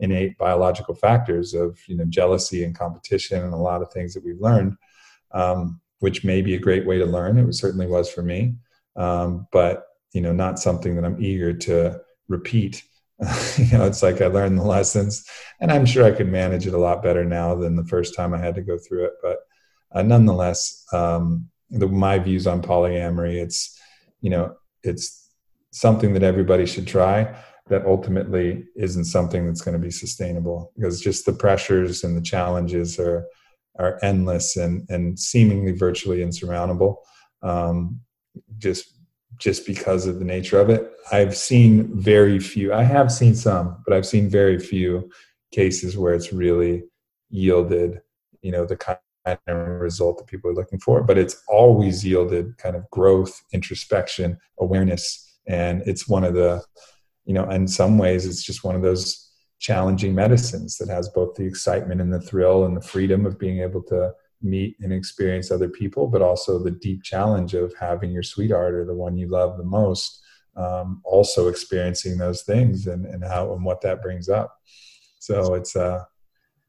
innate biological factors of you know jealousy and competition and a lot of things that we've learned um, which may be a great way to learn. It was, certainly was for me um, but you know not something that i'm eager to repeat. [laughs] You know it's like i learned the lessons and i'm sure i could manage it a lot better now than the first time i had to go through it but uh, nonetheless um, the, my views on polyamory it's you know it's something that everybody should try that ultimately isn't something that's going to be sustainable because just the pressures and the challenges are are endless and and seemingly virtually insurmountable um, just just because of the nature of it. I've seen very few, I have seen some, but I've seen very few cases where it's really yielded, you know, the kind result that people are looking for. But it's always yielded kind of growth, introspection, awareness. And it's one of the, you know, in some ways, it's just one of those challenging medicines that has both the excitement and the thrill and the freedom of being able to meet and experience other people, but also the deep challenge of having your sweetheart or the one you love the most um, also experiencing those things and, and how and what that brings up. So it's uh,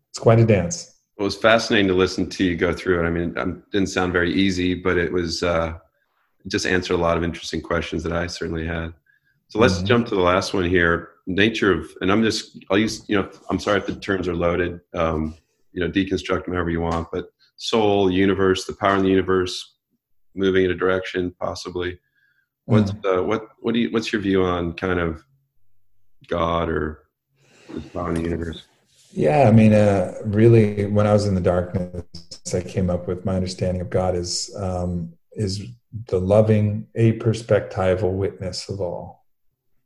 it's quite a dance. It was fascinating to listen to you go through it. I mean, it didn't sound very easy, but it was uh, just answered a lot of interesting questions that I certainly had. So let's mm-hmm. jump to the last one here. Nature of, and I'm just, I'll use, you know, I'm sorry if the terms are loaded. Um, you know, deconstruct them however you want, but soul, universe, the power in the universe, moving in a direction, possibly. What's mm. uh, what what do you what's your view on kind of God or the power in the universe? Yeah, I mean, uh, really, when I was in the darkness, I came up with my understanding of God is um, is the loving, a perspectival witness of all.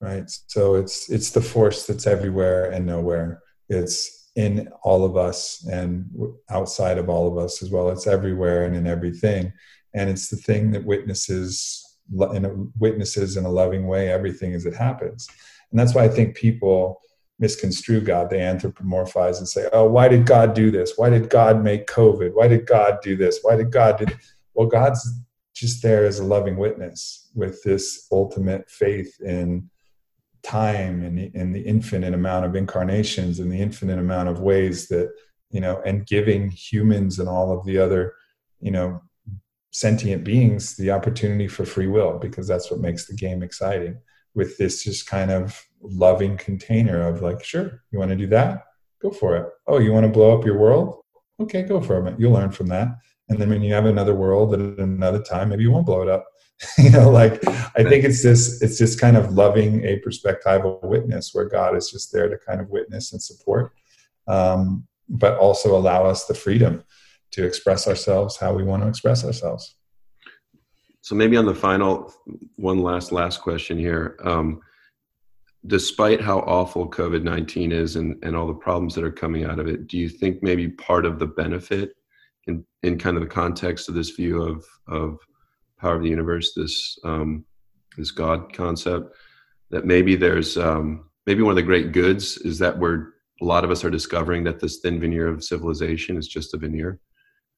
Right. So it's it's the force that's everywhere and nowhere. It's in all of us and outside of all of us as well. It's everywhere and in everything, and it's the thing that witnesses witnesses in a loving way everything as it happens. And that's why I think people misconstrue God. They anthropomorphize and say, oh, why did God do this? Why did God make COVID? Why did God do this? Why did God do this? Well, God's just there as a loving witness with this ultimate faith in time and in the infinite amount of incarnations and the infinite amount of ways that, you know, and giving humans and all of the other, you know, sentient beings the opportunity for free will because that's what makes the game exciting with this just kind of loving container of like, sure, you want to do that? Go for it. Oh, you want to blow up your world? Okay, go for it. You'll learn from that. And then when you have another world at another time, maybe you won't blow it up. [laughs] you know, like I think it's this, it's just kind of loving a perspectival witness where God is just there to kind of witness and support, um, but also allow us the freedom to express ourselves how we want to express ourselves. So maybe on the final one last last question here. Um, despite how awful COVID nineteen is and, and all the problems that are coming out of it, do you think maybe part of the benefit in, in kind of the context of this view of of power of the universe, this um, this God concept, that maybe there's um, maybe one of the great goods is that we're a lot of us are discovering that this thin veneer of civilization is just a veneer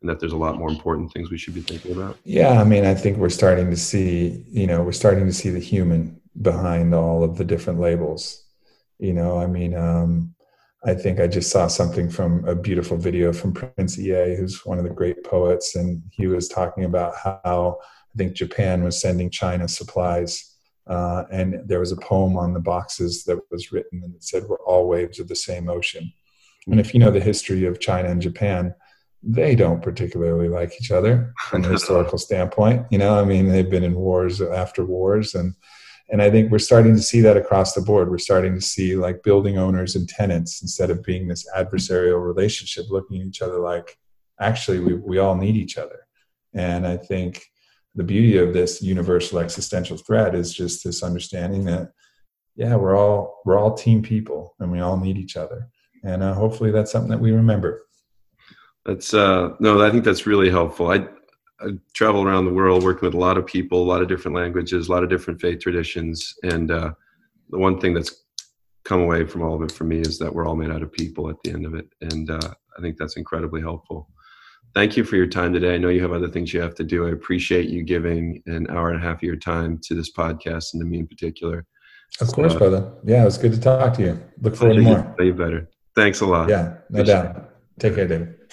and that there's a lot more important things we should be thinking about? Yeah, I mean, I think we're starting to see, you know, we're starting to see the human behind all of the different labels. You know, I mean, um, I think I just saw something from a beautiful video from Prince EA, who's one of the great poets, and he was talking about how I think Japan was sending China supplies. Uh, and there was a poem on the boxes that was written and it said, We're all waves of the same ocean. And if you know the history of China and Japan, they don't particularly like each other from a [laughs] historical standpoint. You know, I mean, they've been in wars after wars, and and I think we're starting to see that across the board. We're starting to see like building owners and tenants instead of being this adversarial relationship, looking at each other like actually we we all need each other. And I think the beauty of this universal existential threat is just this understanding that yeah, we're all we're all team people and we all need each other. And uh, hopefully that's something that we remember. That's uh, no, I think that's really helpful. I, I travel around the world working with a lot of people, a lot of different languages, a lot of different faith traditions, and uh, the one thing that's come away from all of it for me is that we're all made out of people at the end of it, and uh, I think that's incredibly helpful. Thank you for your time today. I know you have other things you have to do. I appreciate you giving an hour and a half of your time to this podcast and to me in particular. Of course, so, brother. Yeah, it was good to talk to you. Look forward to more. You better. Thanks a lot. Yeah, no doubt. Take care, David.